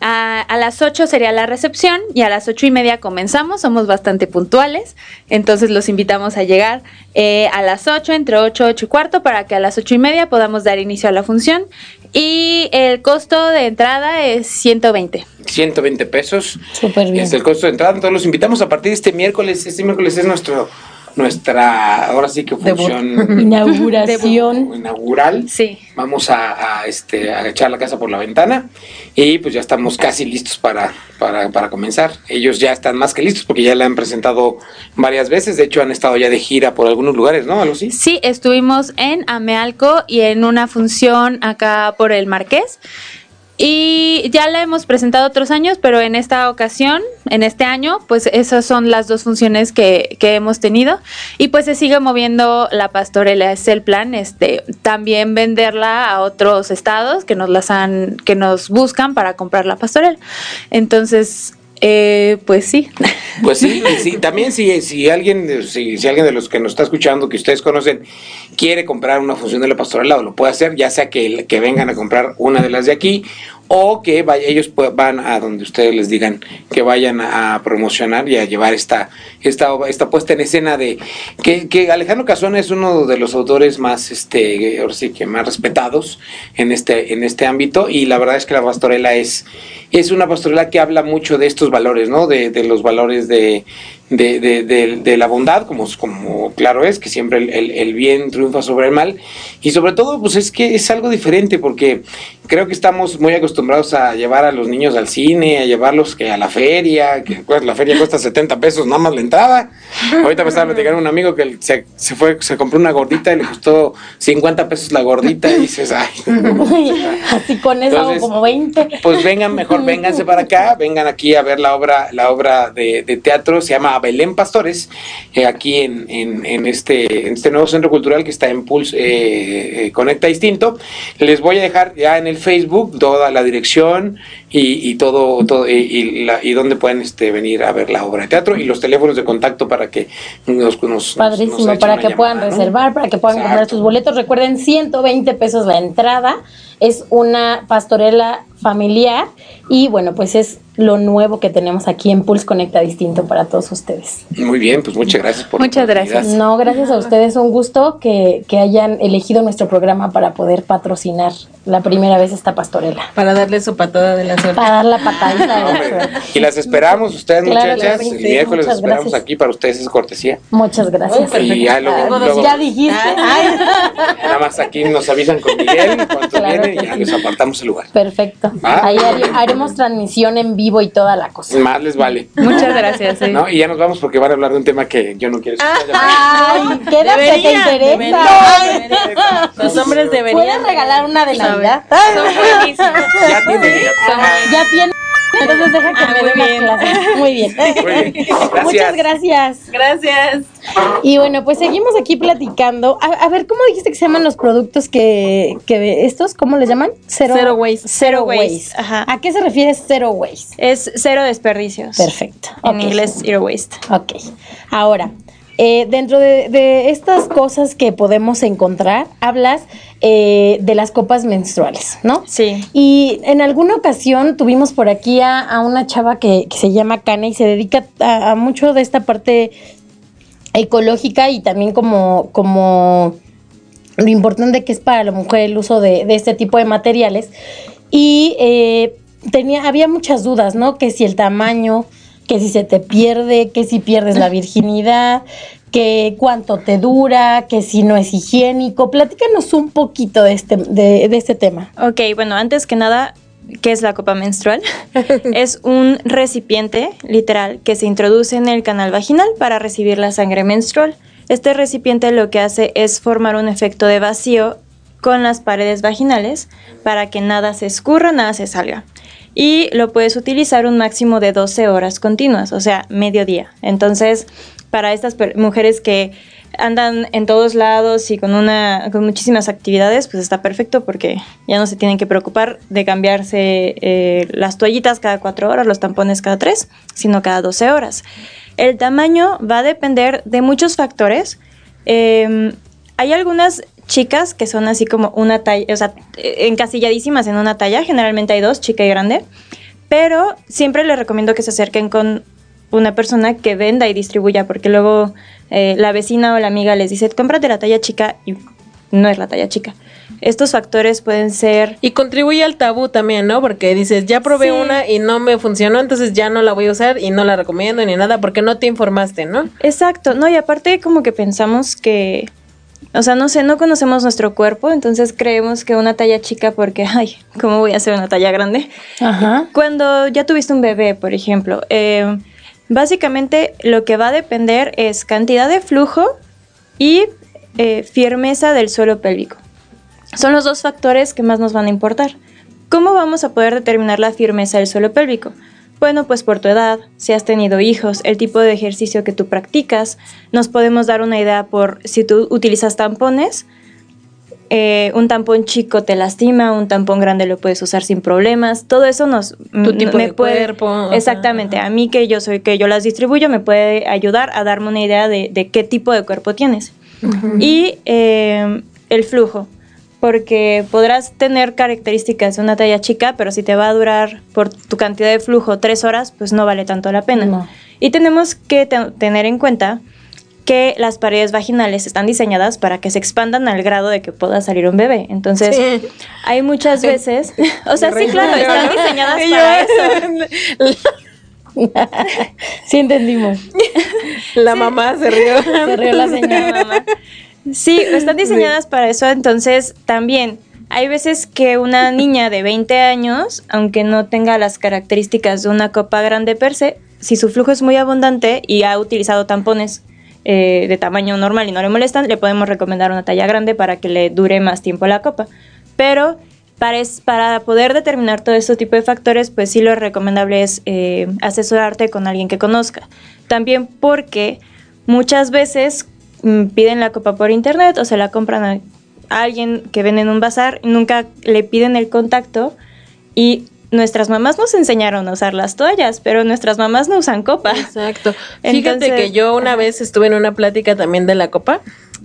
S7: A, a las 8 sería la recepción y a las 8 y media comenzamos, somos bastante puntuales, entonces los invitamos a llegar eh, a las 8, entre 8, 8 y cuarto, para que a las 8 y media podamos dar inicio a la función. Y el costo de entrada es 120.
S6: 120 pesos.
S3: Súper bien.
S6: Es el costo de entrada. Entonces los invitamos a partir de este miércoles. Este miércoles es nuestro nuestra, ahora sí que función
S3: Inauguración.
S6: inaugural.
S7: Sí.
S6: Vamos a, a, este, a echar la casa por la ventana y pues ya estamos casi listos para, para, para comenzar. Ellos ya están más que listos porque ya la han presentado varias veces. De hecho, han estado ya de gira por algunos lugares, ¿no? Algo así.
S7: Sí, estuvimos en Amealco y en una función acá por el Marqués. Y ya la hemos presentado otros años, pero en esta ocasión, en este año, pues esas son las dos funciones que, que hemos tenido. Y pues se sigue moviendo la pastorela, es el plan, este, también venderla a otros estados que nos las han, que nos buscan para comprar la pastorela. Entonces, eh, pues sí.
S6: Pues sí, sí, también si, si alguien, si, si alguien de los que nos está escuchando, que ustedes conocen, quiere comprar una función de la pastorela, lo puede hacer, ya sea que, que vengan a comprar una de las de aquí, o que vaya, ellos van a donde ustedes les digan que vayan a promocionar y a llevar esta, esta, esta puesta en escena de que, que Alejandro Casona es uno de los autores más, este, ahora sí que más respetados en este, en este ámbito y la verdad es que la pastorela es, es una pastorela que habla mucho de estos valores, ¿no? De, de los valores de, de, de, de, la bondad, como, como claro es, que siempre el, el, bien triunfa sobre el mal. Y sobre todo, pues es que es algo diferente, porque creo que estamos muy acostumbrados a llevar a los niños al cine, a llevarlos que a la feria, que pues, la feria cuesta 70 pesos nada más la entrada. Ahorita me estaba platicando un amigo que se, se, fue, se compró una gordita y le costó 50 pesos la gordita y dices, ay.
S3: Así con eso como 20.
S6: Pues vengan, mejor vénganse para acá, vengan aquí a ver la obra, la obra de, de teatro, se llama Belén Pastores, eh, aquí en, en, en, este, en este nuevo centro cultural que está en Pulse eh, eh, Conecta Distinto. Les voy a dejar ya en el Facebook toda la dirección y, y todo, todo y, la, y dónde pueden este, venir a ver la obra de teatro y los teléfonos de contacto para que nos, nos
S3: Padrísimo, nos para que llamada, puedan ¿no? reservar, para que puedan Exacto. comprar sus boletos. Recuerden, 120 pesos la entrada. Es una pastorela familiar y bueno, pues es lo nuevo que tenemos aquí en Pulse Conecta Distinto para todos ustedes.
S6: Muy bien, pues muchas gracias por
S7: Muchas gracias.
S3: No, gracias a ustedes, un gusto que, que, hayan elegido nuestro programa para poder patrocinar la primera vez esta pastorela.
S4: Para darle su patada de la suerte.
S3: Para dar la patadita de la.
S6: Y las esperamos, ustedes claro, muchachas, el miércoles las esperamos gracias. aquí para ustedes, es cortesía.
S3: Muchas gracias.
S6: y ya, luego, luego,
S3: ya dijiste. Ay.
S6: Nada más aquí nos avisan con Miguel cuando claro viene y ya les apartamos el lugar.
S3: Perfecto. ¿Ah? Ahí haremos transmisión en vivo y toda la cosa.
S6: Más les vale.
S7: Muchas gracias. Sí.
S6: ¿No? Y ya nos vamos porque van a hablar de un tema que yo no quiero escuchar.
S3: Ay, quédate, te interesa.
S4: Debería. Los hombres deberían.
S3: ¿Puedes regalar una de Navidad?
S7: Son buenísimos.
S6: Ya tiene.
S3: Ya, ya tiene. Entonces deja que ah, me dé unas clases. Muy bien.
S6: Muy bien. Gracias.
S3: Muchas gracias.
S4: Gracias.
S3: Y bueno, pues seguimos aquí platicando. A, a, ver, ¿cómo dijiste que se llaman los productos que, que estos, cómo les llaman?
S4: Cero, zero waste.
S3: Zero waste. Ajá. ¿A qué se refiere zero waste?
S5: Es cero desperdicios.
S3: Perfecto.
S5: En okay. inglés, zero waste.
S3: Ok. Ahora, eh, dentro de, de, estas cosas que podemos encontrar, hablas eh, de las copas menstruales, ¿no?
S5: Sí.
S3: Y en alguna ocasión tuvimos por aquí a, a una chava que, que, se llama Cana y se dedica a, a, mucho de esta parte ecológica y también como, como lo importante que es para la mujer el uso de, de este tipo de materiales. Y eh, tenía, había muchas dudas, ¿no? Que si el tamaño, que si se te pierde, que si pierdes la virginidad, que cuánto te dura, que si no es higiénico. Platícanos un poquito de este, de, de este tema.
S5: Ok, bueno, antes que nada, ¿qué es la copa menstrual? es un recipiente, literal, que se introduce en el canal vaginal para recibir la sangre menstrual. Este recipiente lo que hace es formar un efecto de vacío con las paredes vaginales para que nada se escurra, nada se salga y lo puedes utilizar un máximo de 12 horas continuas, o sea, mediodía. Entonces, para estas mujeres que andan en todos lados y con una con muchísimas actividades, pues está perfecto porque ya no se tienen que preocupar de cambiarse eh, las toallitas cada cuatro horas, los tampones cada tres, sino cada 12 horas. El tamaño va a depender de muchos factores. Eh, hay algunas chicas que son así como una talla, o sea, encasilladísimas en una talla, generalmente hay dos, chica y grande, pero siempre les recomiendo que se acerquen con una persona que venda y distribuya, porque luego eh, la vecina o la amiga les dice, cómprate la talla chica y no es la talla chica. Estos factores pueden ser...
S4: Y contribuye al tabú también, ¿no? Porque dices, ya probé sí. una y no me funcionó, entonces ya no la voy a usar y no la recomiendo ni nada porque no te informaste, ¿no?
S5: Exacto, no, y aparte como que pensamos que o sea, no sé, no conocemos nuestro cuerpo, entonces creemos que una talla chica porque, ay, ¿cómo voy a hacer una talla grande?
S3: Ajá.
S5: Cuando ya tuviste un bebé, por ejemplo, eh, básicamente lo que va a depender es cantidad de flujo y eh, firmeza del suelo pélvico. Son los dos factores que más nos van a importar. ¿Cómo vamos a poder determinar la firmeza del suelo pélvico? Bueno, pues por tu edad, si has tenido hijos, el tipo de ejercicio que tú practicas, nos podemos dar una idea por si tú utilizas tampones. Eh, un tampón chico te lastima, un tampón grande lo puedes usar sin problemas. Todo eso nos
S4: tu tipo me de
S5: puede,
S4: cuerpo.
S5: Exactamente, a mí que yo soy que yo las distribuyo me puede ayudar a darme una idea de, de qué tipo de cuerpo tienes. Uh -huh. Y eh, el flujo porque podrás tener características de una talla chica, pero si te va a durar por tu cantidad de flujo tres horas, pues no vale tanto la pena. No. Y tenemos que tener en cuenta que las paredes vaginales están diseñadas para que se expandan al grado de que pueda salir un bebé. Entonces, hay muchas veces, o sea, sí, claro, están diseñadas para eso.
S3: sí entendimos.
S4: La mamá se rió.
S3: Se rió la señora mamá.
S5: Sí, están diseñadas para eso, entonces también hay veces que una niña de 20 años, aunque no tenga las características de una copa grande per se, si su flujo es muy abundante y ha utilizado tampones eh, de tamaño normal y no le molestan, le podemos recomendar una talla grande para que le dure más tiempo la copa. Pero para, para poder determinar todo este tipo de factores, pues sí lo recomendable es eh, asesorarte con alguien que conozca. También porque muchas veces piden la copa por internet o se la compran a, alguien que ven en un bazar, nunca le piden el contacto y nuestras mamás nos enseñaron a usar las toallas, pero nuestras mamás no usan copa.
S4: Exacto. Fíjate que yo una vez estuve en una plática también de la copa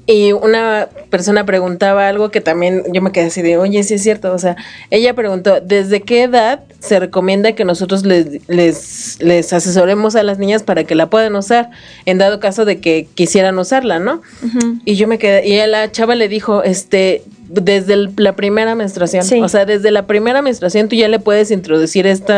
S4: y una persona preguntaba algo que también yo me quedé así de, oye, sí es cierto. O sea, ella preguntó, ¿desde qué edad se recomienda que nosotros les, les, les asesoremos a las niñas para que la puedan usar, en dado caso de que quisieran usarla, ¿no? Y yo me quedé, y a la chava le dijo, este, desde la primera menstruación. O sea, desde la primera menstruación tú ya le puedes introducir este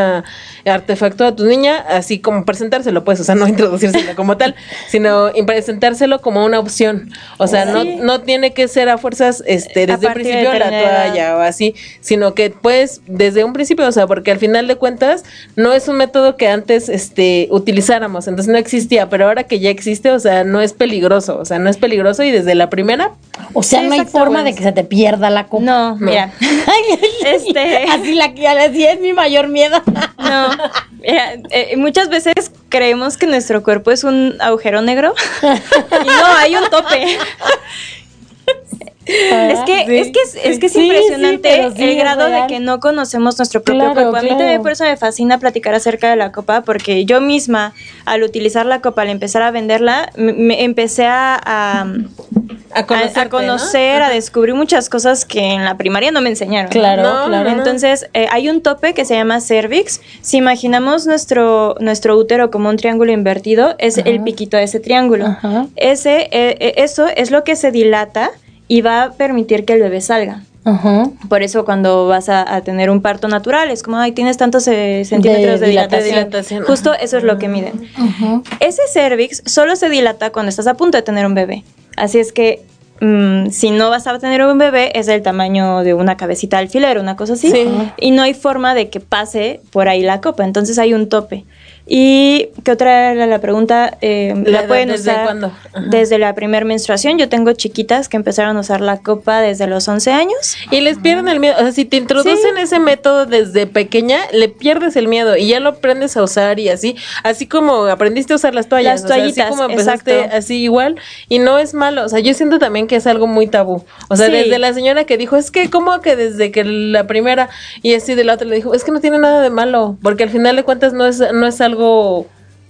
S4: artefacto a tu niña, así como presentárselo, pues, o sea, no introducírselo como tal, sino presentárselo como una opción. O sea, no, no tiene que ser a fuerzas este, desde el principio la toalla o así, sino que pues desde un principio, o sea, porque al final de cuentas no es un método que antes este, utilizáramos, entonces no existía, pero ahora que ya existe, o sea, no es peligroso, o sea, no es peligroso y desde la primera...
S3: O sea, no hay forma de que se te pierda la copa.
S5: No, mira.
S3: este... Así, la, así es mi mayor miedo.
S5: no, eh, muchas veces creemos que nuestro cuerpo es un agujero negro y no, hay un tope. Es que, es que es, que es impresionante el grado de que no conocemos nuestro propio cuerpo. A mí también por eso me fascina platicar acerca de la copa, porque yo misma, al utilizar la copa, al empezar a venderla, me, empecé a, a, conocer, a, descubrir muchas cosas que en la primaria no me enseñaron.
S3: Claro, claro.
S5: Entonces, eh, hay un tope que se llama cervix. Si imaginamos nuestro, nuestro útero como un triángulo invertido, es el piquito de ese triángulo. Ese, eh, eh, eso es lo que se dilata y va a permitir que el bebé salga. Por eso cuando vas a, tener un parto natural es como, ay, tienes tantos centímetros de, dilatación. Justo eso es lo que miden. Ese cervix solo se dilata cuando estás a punto de tener un bebé. Así es que mm, si no vas a tener un bebé, es del tamaño de una cabecita de alfiler, una cosa así. Y no hay forma de que pase por ahí la copa. Entonces hay un tope. ¿Y qué otra era la pregunta? Eh, ¿La, pueden
S4: ¿Desde
S5: usar
S4: cuándo?
S5: desde la primera menstruación. Yo tengo chiquitas que empezaron a usar la copa desde los 11 años.
S4: Y les pierden el miedo. O sea, si te introducen ese método desde pequeña, le pierdes el miedo y ya lo aprendes a usar y así. Así como aprendiste a usar las toallas.
S5: Las toallitas,
S4: así como empezaste así igual. Y no es malo. O sea, yo siento también que es algo muy tabú. O sea, desde la señora que dijo, es que como que desde que la primera y así de la otra le dijo, es que no tiene nada de malo. Porque al final de cuentas no es, no es algo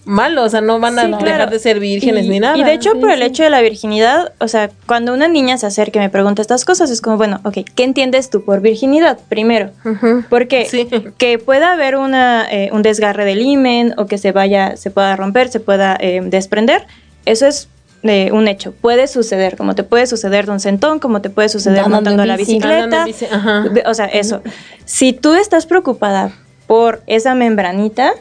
S4: malo, o sea, no van a dejar de ser vírgenes ni nada.
S5: Y de hecho, por el hecho de la virginidad, o sea, cuando una niña se acerca y me pregunta estas cosas, es como, bueno, ok, ¿qué entiendes tú por virginidad? Primero, porque que pueda haber una, eh, un desgarre del himen o que se vaya, se pueda romper, se pueda eh, desprender, eso es eh, un hecho. Puede suceder, como te puede suceder de un centón, como te puede suceder montando la bicicleta. o sea, eso. Si tú estás preocupada por esa membranita,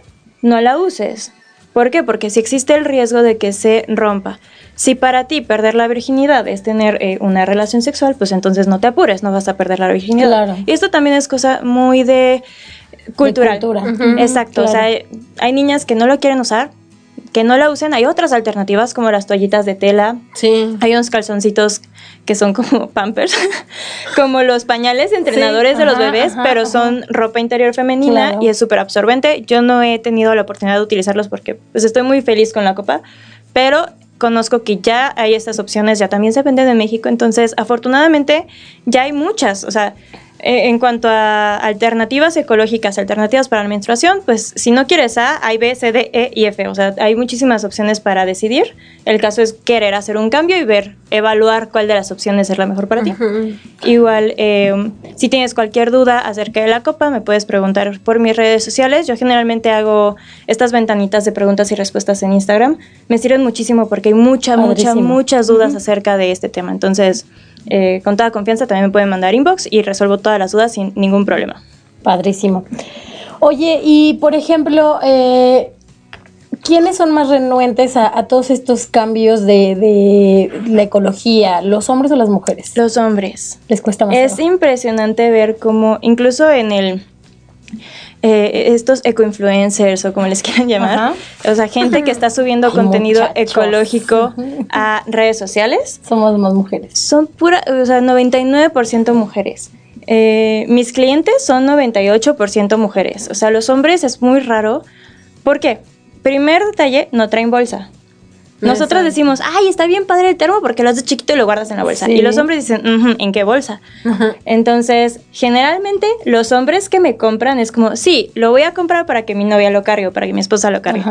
S5: no la uses. ¿Por qué? Porque si existe el riesgo de que se rompa. Si para ti perder la virginidad es tener eh, una relación sexual, pues entonces no te apures, no vas a perder la virginidad. Y esto también es cosa muy de cultural. cultura. Exacto. O sea, hay niñas que no lo quieren usar, que no la usen. Hay otras alternativas como las toallitas de tela.
S4: Sí.
S5: Hay unos calzoncitos que son como pampers, como los pañales entrenadores de los bebés, pero son ropa interior femenina y es súper absorbente. Yo no he tenido la oportunidad de utilizarlos porque pues estoy muy feliz con la copa, pero conozco que ya hay estas opciones, ya también se venden en México, entonces afortunadamente ya hay muchas, o sea, eh, en cuanto a alternativas ecológicas, alternativas para la menstruación, pues si no quieres A, hay B, C, D, E y F. O sea, hay muchísimas opciones para decidir. El caso es querer hacer un cambio y ver, evaluar cuál de las opciones es la mejor para ti. Igual, eh, si tienes cualquier duda acerca de la copa, me puedes preguntar por mis redes sociales. Yo generalmente hago estas ventanitas de preguntas y respuestas en Instagram. Me sirven muchísimo porque hay muchas, muchas, muchas dudas acerca de este tema. Entonces, eh, con toda confianza también me pueden mandar inbox y resuelvo todas las dudas sin ningún problema.
S3: Padrísimo. Oye, y por ejemplo, eh, ¿quiénes son más renuentes a, todos estos cambios de, la ecología? ¿Los hombres o las mujeres?
S5: Los hombres.
S3: Les cuesta más.
S5: Es impresionante ver cómo, incluso en el eh, estos ecoinfluencers o como les quieran llamar, o sea, gente que está subiendo contenido ecológico a redes sociales.
S3: Somos más mujeres.
S5: Son pura, o sea, 99% mujeres. Eh, mis clientes son 98% mujeres. O sea, los hombres es muy raro. ¿Por qué? Primer detalle, no traen bolsa. Nosotros decimos, ay, está bien padre el termo porque lo haces chiquito y lo guardas en la bolsa. Y los hombres dicen, ¿en qué bolsa? Entonces, generalmente los hombres que me compran es como, sí, lo voy a comprar para que mi novia lo cargue o para que mi esposa lo cargue.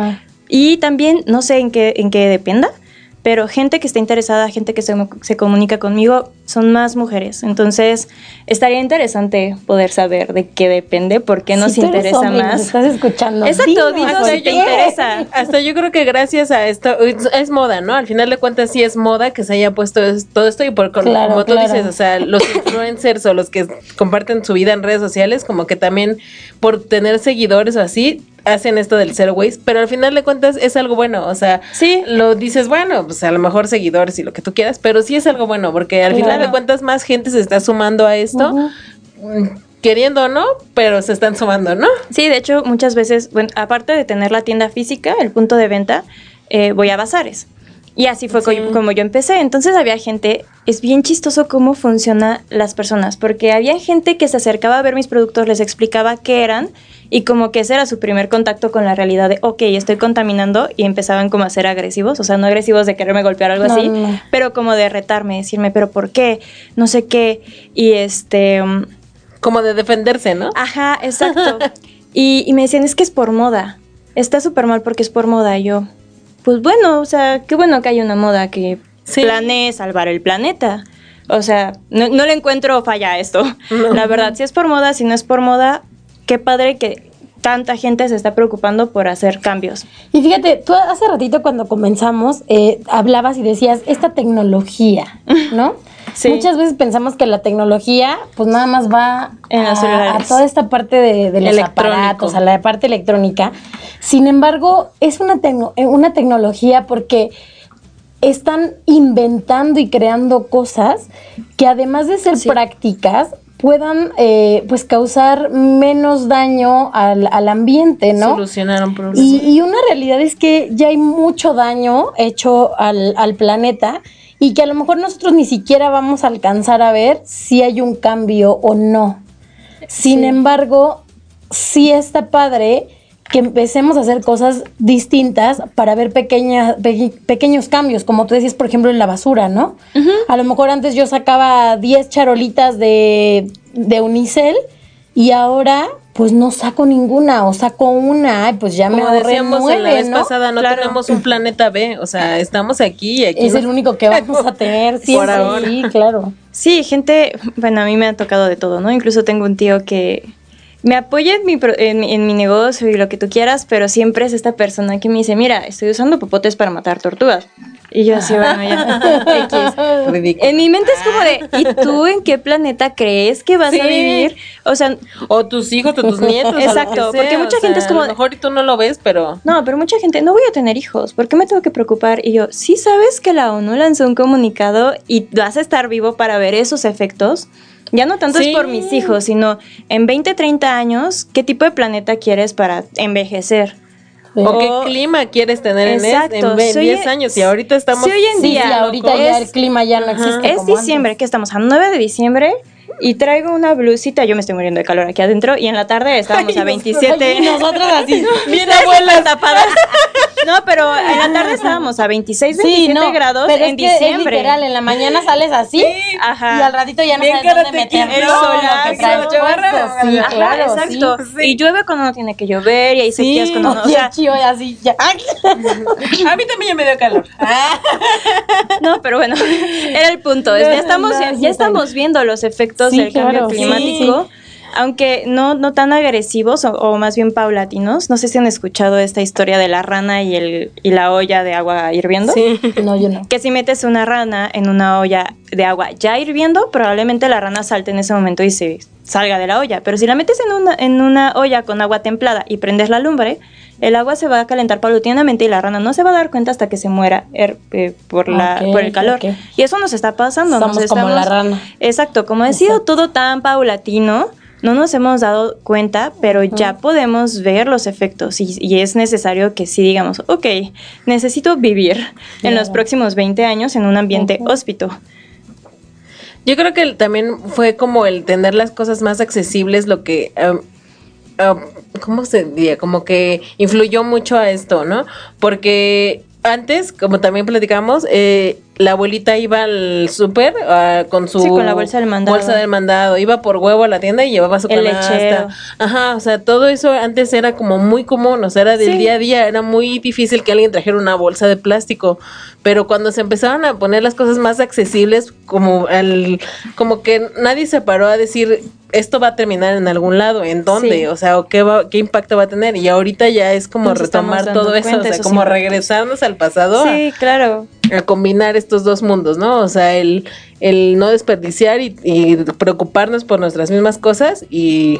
S5: Y también, no sé en qué, en qué dependa, pero gente que está interesada, gente que se, se, comunica conmigo, son más mujeres. Entonces, estaría interesante poder saber de qué depende, por qué nos interesa más.
S3: estás escuchando.
S5: Exacto, digo, si te interesa.
S4: Hasta yo creo que gracias a esto, es, moda, ¿no? Al final de cuentas sí es moda que se haya puesto todo esto y por como tú dices, o sea, los influencers o los que comparten su vida en redes sociales, como que también por tener seguidores o así, hacen esto del zero waste, pero al final de cuentas es algo bueno, o sea, sí, lo dices, bueno, pues a lo mejor seguidores y lo que tú quieras, pero sí es algo bueno, porque al final de cuentas más gente se está sumando a esto. Mm, queriendo o no, pero se están sumando, ¿no?
S5: Sí, de hecho, muchas veces, bueno, aparte de tener la tienda física, el punto de venta, eh, voy a bazares. Y así fue como yo empecé. Entonces había gente, es bien chistoso cómo funcionan las personas, porque había gente que se acercaba a ver mis productos, les explicaba qué eran y como que ese era su primer contacto con la realidad de, ok, estoy contaminando y empezaban como a ser agresivos, o sea, no agresivos de quererme golpear algo así, pero como de retarme, decirme, pero ¿por qué? No sé qué. Y este... Um,
S4: como de defenderse, ¿no?
S5: Ajá, exacto. y, me decían, es que es por moda. Está súper mal porque es por moda. Y yo, pues bueno, o sea, qué bueno que hay una moda que planee salvar el planeta. O sea, no, le encuentro falla a esto. La verdad, si es por moda, si no es por moda, qué padre que tanta gente se está preocupando por hacer cambios.
S3: Y fíjate, tú hace ratito cuando comenzamos eh, hablabas y decías esta tecnología, ¿no? Sí. Muchas veces pensamos que la tecnología, pues nada más va en a, a, toda esta parte de, los aparatos, a la parte electrónica. Sin embargo, es una, eh, una tecnología porque están inventando y creando cosas que además de ser prácticas, puedan eh, pues causar menos daño al, ambiente, ¿no?
S4: Solucionar un problema.
S3: Y, una realidad es que ya hay mucho daño hecho al, al, planeta y que a lo mejor nosotros ni siquiera vamos a alcanzar a ver si hay un cambio o no. Sin embargo, sí está padre que empecemos a hacer cosas distintas para ver pequeñas pequeños cambios, como tú decías, por ejemplo, en la basura, ¿no? A lo mejor antes yo sacaba 10 charolitas de, de unicel y ahora pues no saco ninguna o saco una, pues ya me ahorré nueve,
S4: la vez pasada, no tenemos un planeta B, o sea, estamos aquí y aquí
S3: es el único que vamos a tener siempre, sí, claro.
S5: Sí, gente, bueno, a mí me ha tocado de todo, ¿no? Incluso tengo un tío que me apoya en mi, en, mi negocio y lo que tú quieras, pero siempre es esta persona que me dice, mira, estoy usando popotes para matar tortugas. Y yo así, bueno, ya, X. En mi mente es como de, ¿y tú en qué planeta crees que vas a vivir? O sea...
S4: O tus hijos o tus nietos.
S5: Exacto, porque mucha gente es como... A
S4: lo mejor y tú no lo ves, pero...
S5: No, pero mucha gente, no voy a tener hijos, ¿por qué me tengo que preocupar? Y yo, ¿sí sabes que la ONU lanzó un comunicado y vas a estar vivo para ver esos efectos? Ya no tanto es por mis hijos, sino en 20, 30 años, ¿qué tipo de planeta quieres para envejecer?
S4: ¿O qué clima quieres tener en, en 10 años? Y ahorita estamos...
S5: Sí, hoy en día.
S3: ahorita ya el clima ya no existe
S5: Es diciembre, que estamos a 9 de diciembre y traigo una blusita, yo me estoy muriendo de calor aquí adentro y en la tarde estábamos a 27.
S3: y nosotras así,
S5: bien abuelas tapadas. No, pero en la tarde estábamos a 26, 27 grados
S3: pero
S5: en
S3: es que es
S5: diciembre.
S3: literal, en la mañana sales así
S5: Ajá.
S3: y al ratito ya no
S4: Bien
S3: sabes dónde meter
S5: el sol, sí.
S3: Sí,
S4: Ajá,
S3: claro,
S5: exacto.
S3: sí.
S5: Y llueve cuando no tiene que llover y hay sequías cuando no. O
S3: Y
S5: sea,
S3: chío así, ya.
S4: A mí también ya me dio calor.
S5: no, pero bueno, era el punto. es-
S3: No,
S5: ya estamos,
S3: no,
S5: ya
S3: sí,
S5: estamos viendo los efectos
S3: Sí,
S5: del cambio
S3: claro, sí,
S5: climático. Aunque no, no tan agresivos o, o más bien paulatinos. No sé si han escuchado esta historia de la rana y, el, y la olla de agua hirviendo.
S4: Sí.
S3: No, yo no.
S5: Que si metes una rana en una olla de agua ya hirviendo, probablemente la rana salte en ese momento y se salga de la olla. Pero si la metes en una, en una olla con agua templada y prendes la lumbre, el agua se va a calentar paulatinamente y la rana no se va a dar cuenta hasta que se muera er- eh, por, la, por el calor. Y eso nos está pasando.
S3: Somos
S5: nos
S3: como la
S5: estamos-
S3: rana.
S5: Exacto, como ha sido todo tan paulatino, no nos hemos dado cuenta, pero ya podemos ver los efectos y, y es necesario que sí digamos, ok, necesito vivir en los próximos 20 años en un ambiente hóspito.
S4: Yo creo que también fue como el tener las cosas más accesibles lo que... um, um, ¿Cómo se diría? Como que influyó mucho a esto, ¿no? Porque antes, como también platicamos, eh, la abuelita iba al súper ah, con su
S5: Sí, con la bolsa del mandado.
S4: bolsa del mandado, iba por huevo a la tienda y llevaba su canasta. Ajá, o sea, todo eso antes era como muy común, o sea, era del
S5: Sí.
S4: día a día, era muy difícil que alguien trajera una bolsa de plástico, pero cuando se empezaron a poner las cosas más accesibles, como el, como que nadie se paró a decir esto va a terminar en algún lado, en dónde,
S5: Sí.
S4: o sea, o qué va, qué impacto va a tener, y ahorita ya es como retomar todo eso, o sea, como regresarnos al pasado a-
S5: Sí, claro.
S4: A combinar estos dos mundos, ¿no? O sea, el, el no desperdiciar y, y preocuparnos por nuestras mismas cosas y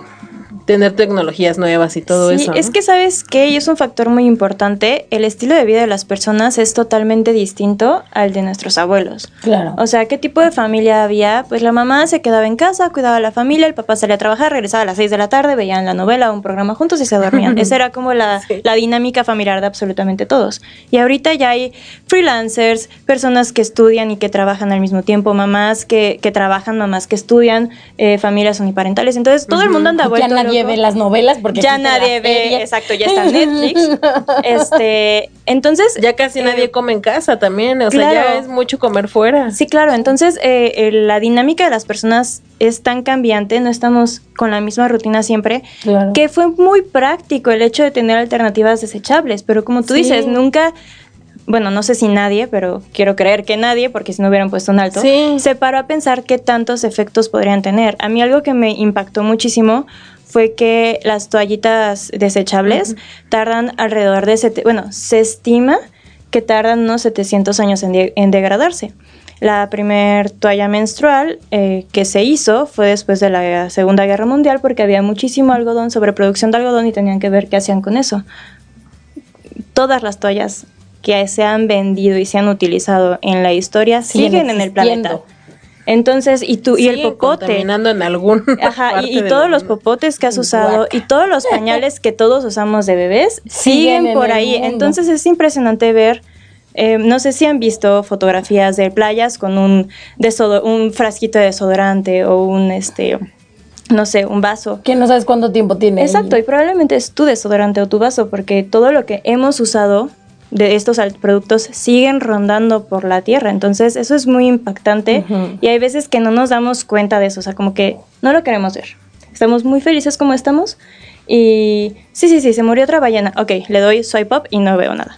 S4: tener tecnologías nuevas y todo
S5: Sí,
S4: eso. ¿no?
S5: es que sabes que y es un factor muy importante. El estilo de vida de las personas es totalmente distinto al de nuestros abuelos.
S3: Claro.
S5: O sea, ¿qué tipo de familia había? Pues la mamá se quedaba en casa, cuidaba a la familia, el papá salía a trabajar, regresaba a las 6 de la tarde, veían la novela o un programa juntos y se dormían. Esa era como la,
S4: Sí.
S5: la dinámica familiar de absolutamente todos. Y ahorita ya hay freelancers, personas que estudian y que trabajan al mismo tiempo, mamás que, que trabajan, mamás que estudian, eh, familias uniparentales. Entonces todo el mundo anda
S3: ya
S5: vuelto
S3: nadie ve las novelas porque
S5: ya nadie ve, exacto, ya está Netflix. este, entonces,
S4: ya casi
S5: eh,
S4: nadie come en casa también, o sea, ya es mucho comer fuera.
S5: Sí, claro, entonces eh, eh, la dinámica de las personas es tan cambiante, no estamos con la misma rutina siempre,
S3: Claro.
S5: que fue muy práctico el hecho de tener alternativas desechables, pero como tú
S3: Sí.
S5: dices, nunca, bueno, no sé si nadie, pero quiero creer que nadie, porque si no hubieran puesto un alto,
S4: Sí.
S5: se paró a pensar qué tantos efectos podrían tener. A mí algo que me impactó muchísimo fue que las toallitas desechables tardan alrededor de, sete- bueno, se estima que tardan unos 700 años en, de- en degradarse. La primer toalla menstrual eh, que se hizo fue después de la Segunda Guerra Mundial porque había muchísimo algodón, sobreproducción de algodón y tenían que ver qué hacían con eso. Todas las toallas que se han vendido y se han utilizado en la historia
S3: Siguen
S5: siguen, en el planeta. Entonces, y tú, y el popote.
S4: contaminando en algún
S5: Ajá, y, todos los popotes que has usado
S3: Guaca.
S5: y todos los pañales que todos usamos de bebés
S3: Siguen
S5: siguen
S3: en
S5: por ahí. Entonces es impresionante ver. eh, no sé si han visto fotografías de playas con un, un frasquito de desodorante o un, este, no sé, un vaso.
S3: Que no sabes cuánto tiempo tiene.
S5: Exacto, y probablemente es tu desodorante o tu vaso, porque todo lo que hemos usado de estos productos siguen rondando por la tierra. Entonces, eso es muy impactante y hay veces que no nos damos cuenta de eso, o sea, como que no lo queremos ver. Estamos muy felices como estamos y sí, sí, sí, se murió otra ballena. Ok, le doy swipe up y no veo nada.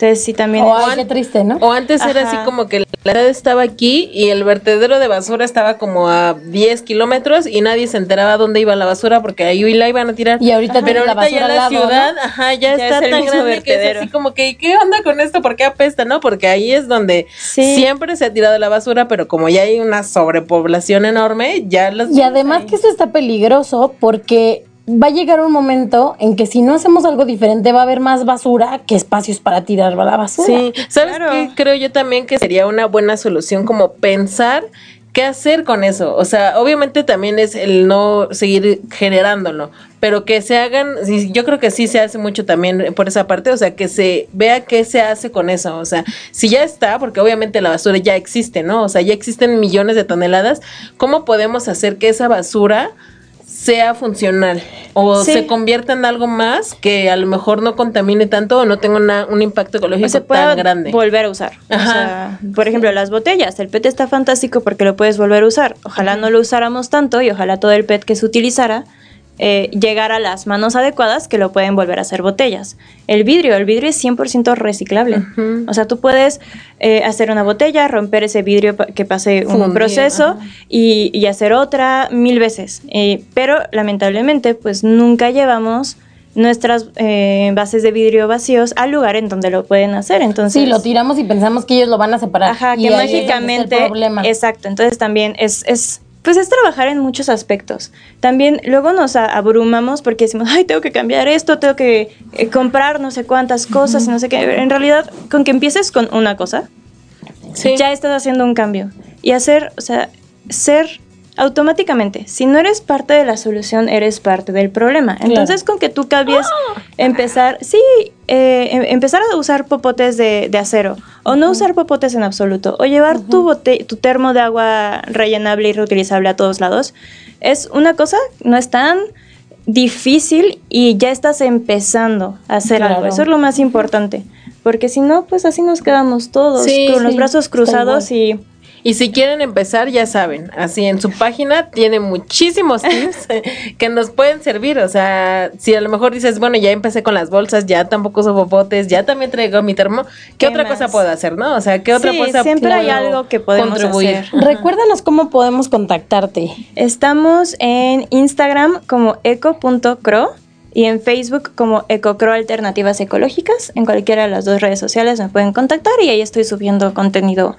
S5: Entonces, sí, también...
S3: Oh,
S5: es-
S3: ay, qué triste, ¿no?
S4: O antes era así como que la edad estaba aquí y el vertedero de basura estaba como a 10 kilómetros y nadie se enteraba dónde iba la basura porque ahí la iban a tirar.
S3: Y ahorita
S4: Pero
S3: tienes la
S4: ahorita ya la
S3: lado,
S4: ciudad,
S3: ¿no?
S4: ajá, ya,
S5: Ya
S4: está
S5: es
S4: tan grande que es así como que, ¿qué onda con esto? ¿Por qué apesta, no? Porque ahí es donde
S5: Sí.
S4: siempre se ha tirado la basura, pero como ya hay una sobrepoblación enorme, ya las...
S3: Y además que esto está peligroso porque va a llegar un momento en que si no hacemos algo diferente va a haber más basura que espacios para tirar la basura.
S4: Sí, ¿sabes
S5: Claro.
S4: qué? Creo yo también que sería una buena solución como pensar qué hacer con eso. O sea, obviamente también es el no seguir generándolo, pero que se hagan, yo creo que sí se hace mucho también por esa parte, o sea, que se vea qué se hace con eso. O sea, si ya está, porque obviamente la basura ya existe, ¿no? O sea, ya existen millones de toneladas, ¿cómo podemos hacer que esa basura sea funcional o se convierta en algo más que a lo mejor no contamine tanto o no tenga un impacto ecológico
S5: se
S4: tan grande.
S5: Volver a usar. por ejemplo, las botellas. El PET está fantástico porque lo puedes volver a usar. Ojalá no lo usáramos tanto y ojalá todo el PET que se utilizara eh, llegar a las manos adecuadas que lo pueden volver a hacer botellas. El vidrio, el vidrio es 100% reciclable. O sea, tú puedes eh, hacer una botella, romper ese vidrio que pase un proceso y, hacer otra mil veces. Eh, pero lamentablemente, pues nunca llevamos nuestras bases de vidrio vacíos al lugar en donde lo pueden hacer. Entonces,
S3: sí, lo tiramos y pensamos que ellos lo van a separar.
S5: Ajá, que mágicamente. Exacto. Entonces también es, es pues es trabajar en muchos aspectos. También luego nos abrumamos porque decimos, ay, tengo que cambiar esto, tengo que eh, comprar no sé cuántas cosas y no sé qué. En realidad, con que empieces con una cosa, ya estás haciendo un cambio. Y hacer, o sea, ser automáticamente, si no eres parte de la solución, eres parte del problema. Entonces, con que tú cambies, ah. empezar, sí, eh, em, empezar a usar popotes de, acero, o no usar popotes en absoluto, o llevar tu, bote, tu termo de agua rellenable y reutilizable a todos lados, es una cosa, no es tan difícil y ya estás empezando a hacer algo. Eso es lo más importante. Porque si no, pues así nos quedamos todos con los brazos cruzados y
S4: y si quieren empezar, ya saben, así en su página tiene muchísimos tips que nos pueden servir. O sea, si a lo mejor dices, bueno, ya empecé con las bolsas, ya tampoco uso popotes, ya también traigo mi termo, ¿qué, otra cosa puedo hacer, no? O sea, ¿qué otra cosa
S5: siempre hay algo que podemos contribuir? Hacer.
S3: Recuérdanos cómo podemos contactarte.
S5: Estamos en Instagram como eco.cro y en Facebook como EcoCro Alternativas Ecológicas. En cualquiera de las dos redes sociales me pueden contactar y ahí estoy subiendo contenido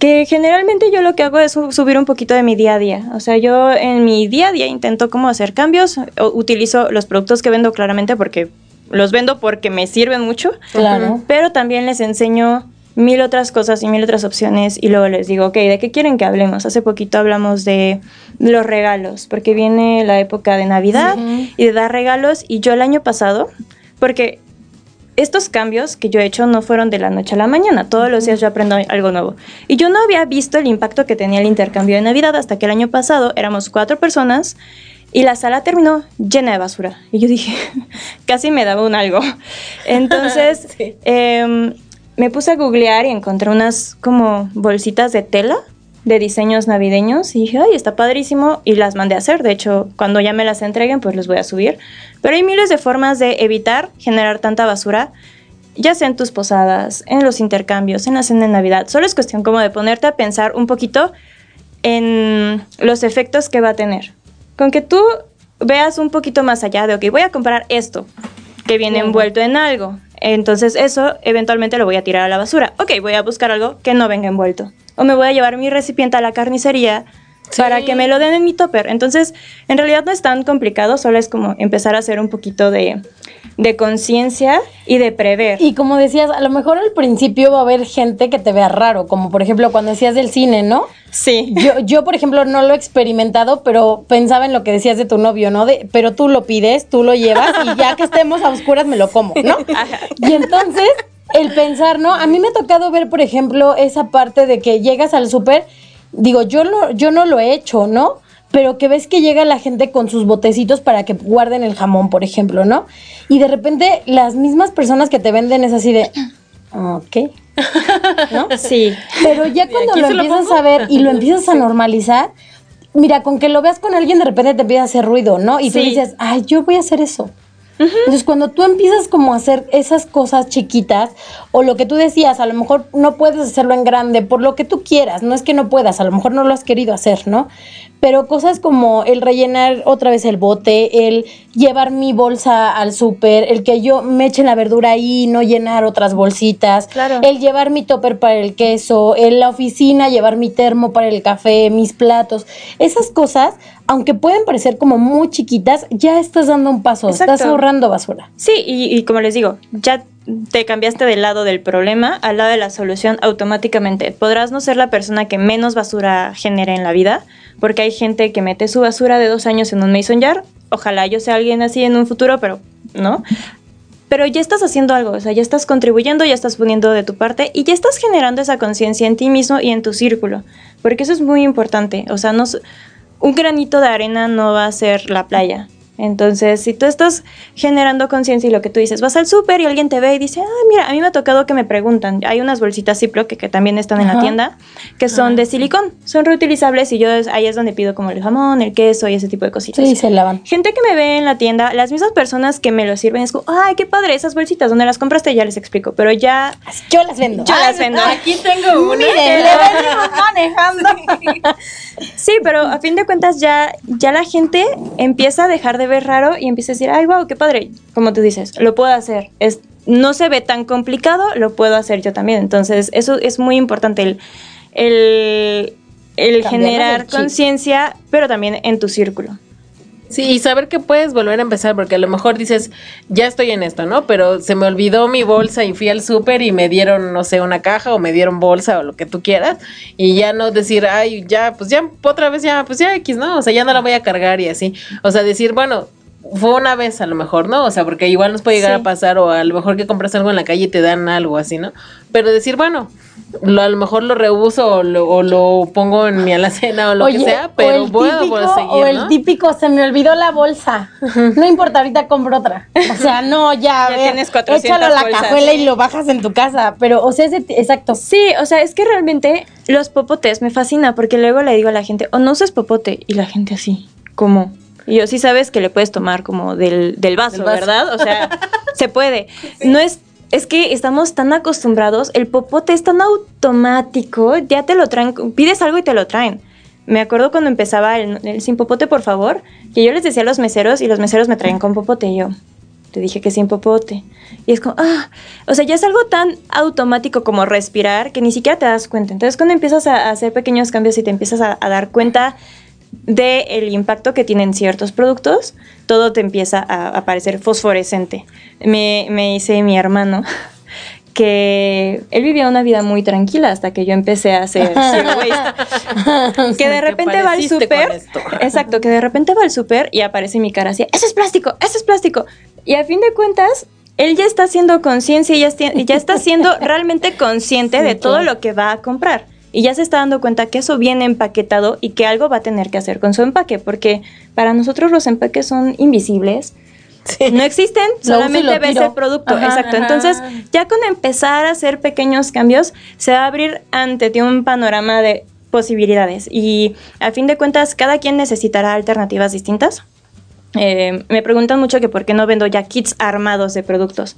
S5: que generalmente yo lo que hago es subir un poquito de mi día a día. O sea, yo en mi día a día intento como hacer cambios, utilizo los productos que vendo claramente porque los vendo porque me sirven mucho. Claro. Pero también les enseño mil otras cosas y mil otras opciones y luego les digo, ok, ¿de qué quieren que hablemos? Hace poquito hablamos de los regalos, porque viene la época de Navidad y de dar regalos y yo el año pasado, porque estos cambios que yo he hecho no fueron de la noche a la mañana. Todos los días yo aprendo algo nuevo. Y yo no había visto el impacto que tenía el intercambio de Navidad hasta que el año pasado éramos cuatro personas y la sala terminó llena de basura. Y yo dije, casi me daba un algo. Entonces em, me puse a googlear y encontré unas como bolsitas de tela de diseños navideños y dije, ay, está padrísimo y las mandé a hacer. De hecho, cuando ya me las entreguen, pues les voy a subir. Pero hay miles de formas de evitar generar tanta basura, ya sea en tus posadas, en los intercambios, en la cena de Navidad. Solo es cuestión como de ponerte a pensar un poquito en los efectos que va a tener. Con que tú veas un poquito más allá de, ok, voy a comprar esto que viene envuelto en algo. Entonces eso eventualmente lo voy a tirar a la basura. Ok, voy a buscar algo que no venga envuelto. O me voy a llevar mi recipiente a la carnicería para que me lo den en mi topper. Entonces, en realidad no es tan complicado, solo es como empezar a hacer un poquito de, de conciencia y de prever.
S3: Y como decías, a lo mejor al principio va a haber gente que te vea raro, como por ejemplo cuando decías del cine, ¿no?
S5: Sí.
S3: Yo, yo por ejemplo, no lo he experimentado, pero pensaba en lo que decías de tu novio, ¿no? De, pero tú lo pides, tú lo llevas y ya que estemos a oscuras me lo como, ¿no? Y entonces, el pensar, ¿no? A mí me ha tocado ver, por ejemplo, esa parte de que llegas al súper digo, yo, no, yo no lo he hecho, ¿no? Pero que ves que llega la gente con sus botecitos para que guarden el jamón, por ejemplo, ¿no? Y de repente las mismas personas que te venden es así de, ok. ¿No?
S5: Sí.
S3: Pero ya cuando lo empiezas a ver y lo empiezas a normalizar, mira, con que lo veas con alguien de repente te empieza a hacer ruido, ¿no? Y tú dices, ay, yo voy a hacer eso. Entonces, cuando tú empiezas como a hacer esas cosas chiquitas, o lo que tú decías, a lo mejor no puedes hacerlo en grande, por lo que tú quieras, no es que no puedas, a lo mejor no lo has querido hacer, ¿no? Pero cosas como el rellenar otra vez el bote, el llevar mi bolsa al súper, el que yo me eche la verdura ahí y no llenar otras bolsitas, el llevar mi topper para el queso, en la oficina llevar mi termo para el café, mis platos, esas cosas, aunque pueden parecer como muy chiquitas, ya estás dando un paso, estás ahorrando basura.
S5: Sí, y, y como les digo, ya te cambiaste del lado del problema al lado de la solución automáticamente. Podrás no ser la persona que menos basura genere en la vida, porque hay gente que mete su basura de dos años en un mason jar. Ojalá yo sea alguien así en un futuro, pero no. Pero ya estás haciendo algo, o sea, ya estás contribuyendo, ya estás poniendo de tu parte y ya estás generando esa conciencia en ti mismo y en tu círculo, porque eso es muy importante. O sea, no, un granito de arena no va a ser la playa. Entonces, si tú estás generando conciencia y lo que tú dices, vas al súper y alguien te ve y dice, ah, mira, a mí me ha tocado que me preguntan, hay unas bolsitas Ziploc que, que también están en la tienda, que son de silicón, son reutilizables y yo ahí es donde pido como el jamón, el queso y ese tipo de cositas.
S3: Sí, se lavan.
S5: Gente que me ve en la tienda, las mismas personas que me lo sirven es como, ay, qué padre, esas bolsitas, ¿dónde las compraste? Ya les explico, pero ya...
S3: Yo las vendo.
S5: Yo las vendo.
S4: Aquí tengo una.
S3: Miren, le venimos manejando.
S5: Sí, pero a fin de cuentas ya, ya la gente empieza a dejar de ver raro y empieza a decir, ay, wow, qué padre. Como tú dices, lo puedo hacer. Es, no se ve tan complicado, lo puedo hacer yo también. Entonces, eso es muy importante, el, el, generar conciencia, pero también en tu círculo.
S4: Sí, y saber que puedes volver a empezar, porque a lo mejor dices, ya estoy en esto, ¿no? Pero se me olvidó mi bolsa y fui al súper y me dieron, no sé, una caja o me dieron bolsa o lo que tú quieras. Y ya no decir, ay, ya, pues ya, otra vez ya, pues ya X, ¿no? O sea, ya no la voy a cargar y así. O sea, decir, bueno, fue una vez a lo mejor, ¿no? O sea, porque igual nos puede llegar
S5: Sí.
S4: a pasar o a lo mejor que compras algo en la calle y te dan algo así, ¿no? Pero decir, bueno, lo, a lo mejor lo reuso o lo, o lo pongo en mi alacena o lo que sea, pero puedo,
S3: típico,
S4: puedo seguir,
S3: o el
S4: ¿no?
S3: típico, se me olvidó la bolsa. No importa, ahorita compro otra. O sea, no, ya,
S5: Ya
S3: ver,
S5: tienes 400
S3: échalo a la
S5: bolsas.
S3: cajuela y lo bajas en tu casa. Pero, o sea, ese, exacto.
S5: Sí, o sea, es que realmente los popotes me fascina porque luego le digo a la gente, o no uses popote, y la gente así, ¿cómo? Y yo sí sabes que le puedes tomar como del, del vaso,
S4: Del vaso.
S5: ¿verdad? O sea, se puede. No es, es que estamos tan acostumbrados, el popote es tan automático, ya te lo traen, pides algo y te lo traen. Me acuerdo cuando empezaba el, el sin popote, por favor, que yo les decía a los meseros y los meseros me traían con popote y yo. Te dije que sin popote. Y es como, ah, o sea, ya es algo tan automático como respirar que ni siquiera te das cuenta. Entonces, cuando empiezas a hacer pequeños cambios y te empiezas a, a dar cuenta del el impacto que tienen ciertos productos, todo te empieza a, a parecer fosforescente. Me, me dice mi hermano que él vivía una vida muy tranquila hasta que yo empecé a hacer zero waste. que de
S4: Te
S5: repente va al súper. Exacto, que de repente va al súper y aparece mi cara así, eso es plástico, eso es plástico. Y a fin de cuentas, él ya está haciendo conciencia y ya está siendo realmente consciente de todo lo que va a comprar. Y ya se está dando cuenta que eso viene empaquetado y que algo va a tener que hacer con su empaque, porque para nosotros los empaques son invisibles. No existen,
S3: Lo
S5: solamente ves el producto.
S3: Ajá,
S5: Exacto.
S3: ajá.
S5: Entonces, ya con empezar a hacer pequeños cambios, se va a abrir ante ti un panorama de posibilidades. Y a fin de cuentas, cada quien necesitará alternativas distintas. Eh, me preguntan mucho que por qué no vendo ya kits armados de productos.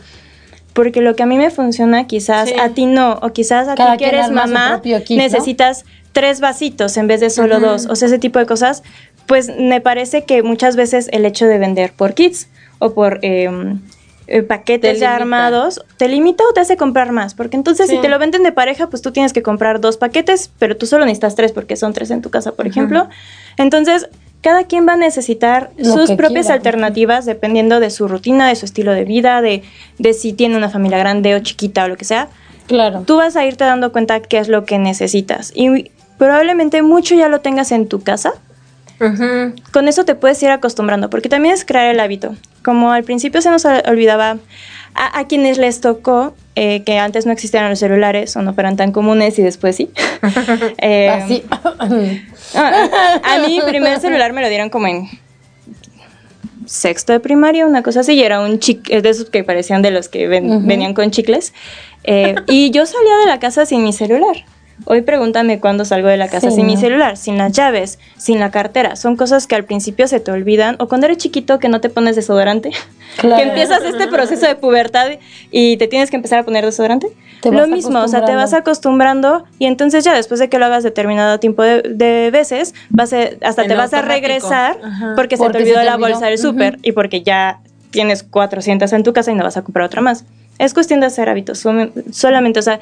S5: Porque lo que a mí me funciona, quizás
S4: Sí.
S5: a ti no, o quizás a
S3: Cada
S5: ti que eres mamá, necesitas tres vasitos en vez de solo dos, o sea, ese tipo de cosas. Pues me parece que muchas veces el hecho de vender por kits o por eh, eh, paquetes
S4: Te
S5: ya armados, te limita o te hace comprar más. Porque entonces
S4: Sí.
S5: si te lo venden de pareja, pues tú tienes que comprar dos paquetes, pero tú solo necesitas tres porque son tres en tu casa, por ejemplo. Entonces, cada quien va a necesitar
S3: Lo
S5: sus propias
S3: quiera.
S5: alternativas dependiendo de su rutina, de su estilo de vida, de, de si tiene una familia grande o chiquita o lo que sea.
S3: Claro.
S5: Tú vas a irte dando cuenta qué es lo que necesitas. Y probablemente mucho ya lo tengas en tu casa. Con eso te puedes ir acostumbrando, porque también es crear el hábito. Como al principio se nos ol- olvidaba a, a quienes les tocó eh, que antes no existían los celulares o no fueran tan comunes y después sí. Eh,
S3: Así.
S5: Ah, a mi primer celular me lo dieron como en sexto de primaria, una cosa así, y era un chic, es de esos que parecían de los que ven- venían con chicles. Eh, y yo salía de la casa sin mi celular. Hoy pregúntame cuándo salgo de la casa
S3: Sí,
S5: sin mi celular, sin las llaves, sin la cartera. Son cosas que al principio se te olvidan. O cuando eres chiquito que no te pones desodorante.
S3: Claro.
S5: Que empiezas este proceso de pubertad y te tienes que empezar a poner desodorante.
S3: Te
S5: Lo mismo, o sea, te vas acostumbrando y entonces ya después de que lo hagas determinado tiempo de, de veces, vas a- hasta
S4: En
S5: te vas a regresar
S4: Ajá.
S5: porque, se
S3: Porque
S5: te
S3: se
S5: olvidó
S3: te
S5: la
S3: olvidó.
S5: bolsa del súper y porque ya tienes 400 en tu casa y no vas a comprar otra más. Es cuestión de hacer hábitos, solamente, o sea,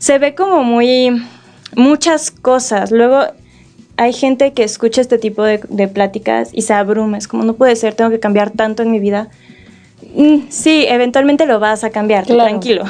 S5: se ve como muy muchas cosas. Luego hay gente que escucha este tipo de, de pláticas y se abruma, es como no puede ser, tengo que cambiar tanto en mi vida. Mm, sí, eventualmente lo vas a cambiar,
S3: Claro.
S5: tranquilo.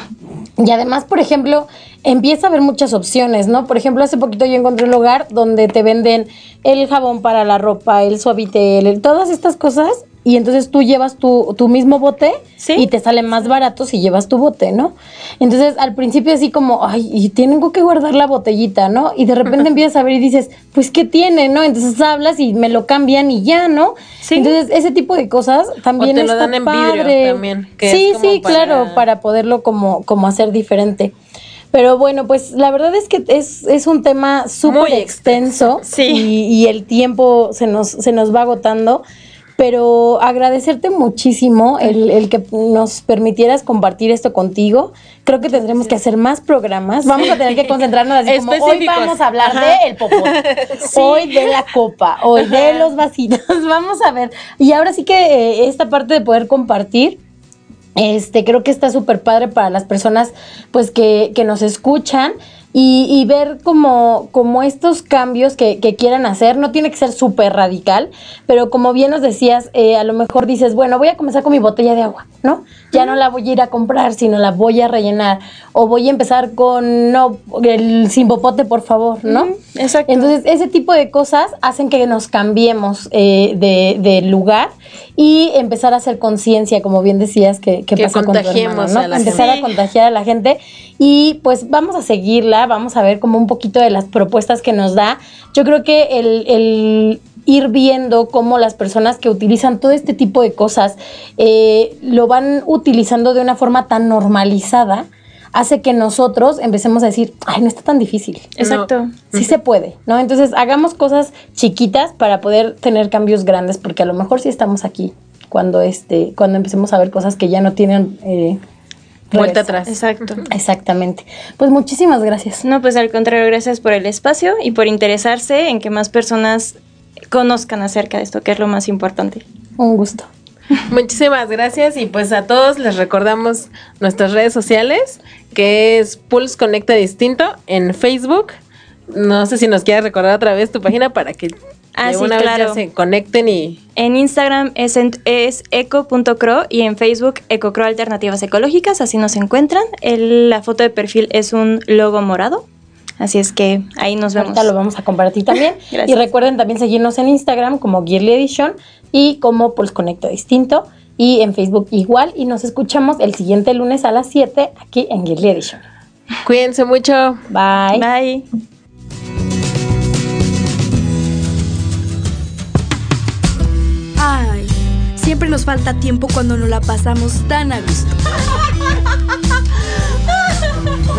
S3: Y además, por ejemplo, empieza a haber muchas opciones, ¿no? Por ejemplo, hace poquito yo encontré un lugar donde te venden el jabón para la ropa, el suavitel, el- todas estas cosas y entonces tú llevas tu, tu mismo bote
S5: Sí.
S3: y te sale más barato si llevas tu bote, ¿no? Entonces al principio así como, ay, y tengo que guardar la botellita, ¿no? Y de repente empiezas a ver y dices, pues, ¿qué tiene, no? Entonces hablas y me lo cambian y ya, ¿no?
S5: Sí.
S3: Entonces ese tipo de cosas también
S4: O te lo
S3: está
S4: dan en vidrio
S3: padre.
S4: también, que
S3: sí,
S4: es como
S3: sí,
S4: para-
S3: claro, para poderlo como, como hacer diferente. Pero bueno, pues la verdad es que es, es un tema súper extenso
S5: Sí.
S3: y, y el tiempo se nos, se nos va agotando. Pero agradecerte muchísimo el, el que nos permitieras compartir esto contigo. Creo que tendremos que hacer más programas. Vamos a tener que concentrarnos así como hoy vamos a hablar
S4: Ajá.
S3: de el popote, hoy de la copa, hoy de los vasitos. Vamos a ver. Y ahora sí que eh, esta parte de poder compartir este, creo que está súper padre para las personas pues que, que nos escuchan y, y ver como, estos cambios que, que quieran hacer. No tiene que ser súper radical, pero como bien nos decías, eh, a lo mejor dices, bueno, voy a comenzar con mi botella de agua, ¿no? Ya no la voy a ir a comprar, sino la voy a rellenar. O voy a empezar con, no, el sin popote, por favor, ¿no?
S5: exacto.
S3: Entonces, ese tipo de cosas hacen que nos cambiemos eh, de, de lugar y empezar a hacer conciencia, como bien decías, que, que
S4: Que
S3: pasa con tu
S4: contagiemos
S3: hermano, ¿no?
S4: a la
S3: Empezar
S4: gente.
S3: a contagiar a la gente y pues vamos a seguirla, vamos a ver como un poquito de las propuestas que nos da. Yo creo que el, el ir viendo cómo las personas que utilizan todo este tipo de cosas eh, lo van utilizando de una forma tan normalizada hace que nosotros empecemos a decir, ay, no está tan difícil.
S5: Exacto.
S3: Sí se puede, ¿no? Entonces hagamos cosas chiquitas para poder tener cambios grandes, porque a lo mejor sí estamos aquí cuando este, cuando empecemos a ver cosas que ya no tienen eh,
S4: Vuelta atrás.
S5: Exacto.
S3: Exactamente. Pues muchísimas gracias.
S5: No, pues al contrario, gracias por el espacio y por interesarse en que más personas conozcan acerca de esto, que es lo más importante.
S3: Un gusto.
S4: Muchísimas gracias y pues a todos les recordamos nuestras redes sociales, que es Pulse Conecta Distinto en Facebook. No sé si nos quieres recordar otra vez tu página para que
S5: Ah,
S4: de
S5: sí,
S4: una vez ya se conecten y
S5: En Instagram es, en- es eco.cro y en Facebook ecocro alternativas ecológicas, así nos encuentran. El- la foto de perfil es un logo morado, así es que ahí nos vemos.
S3: Ahorita lo vamos a compartir también.
S5: Gracias.
S3: Y recuerden también seguirnos en Instagram como Gearly Edition y como Pulse Conecta Distinto. Y en Facebook igual. Y nos escuchamos el siguiente lunes a las 7 aquí en Gearly Edition.
S4: cuídense mucho.
S3: Bye.
S5: Bye.
S2: Ay, siempre nos falta tiempo cuando nos la pasamos tan a gusto.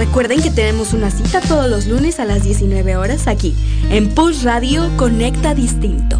S2: Recuerden que tenemos una cita todos los lunes a las 19 horas aquí, en Pulse Radio Conecta Distinto.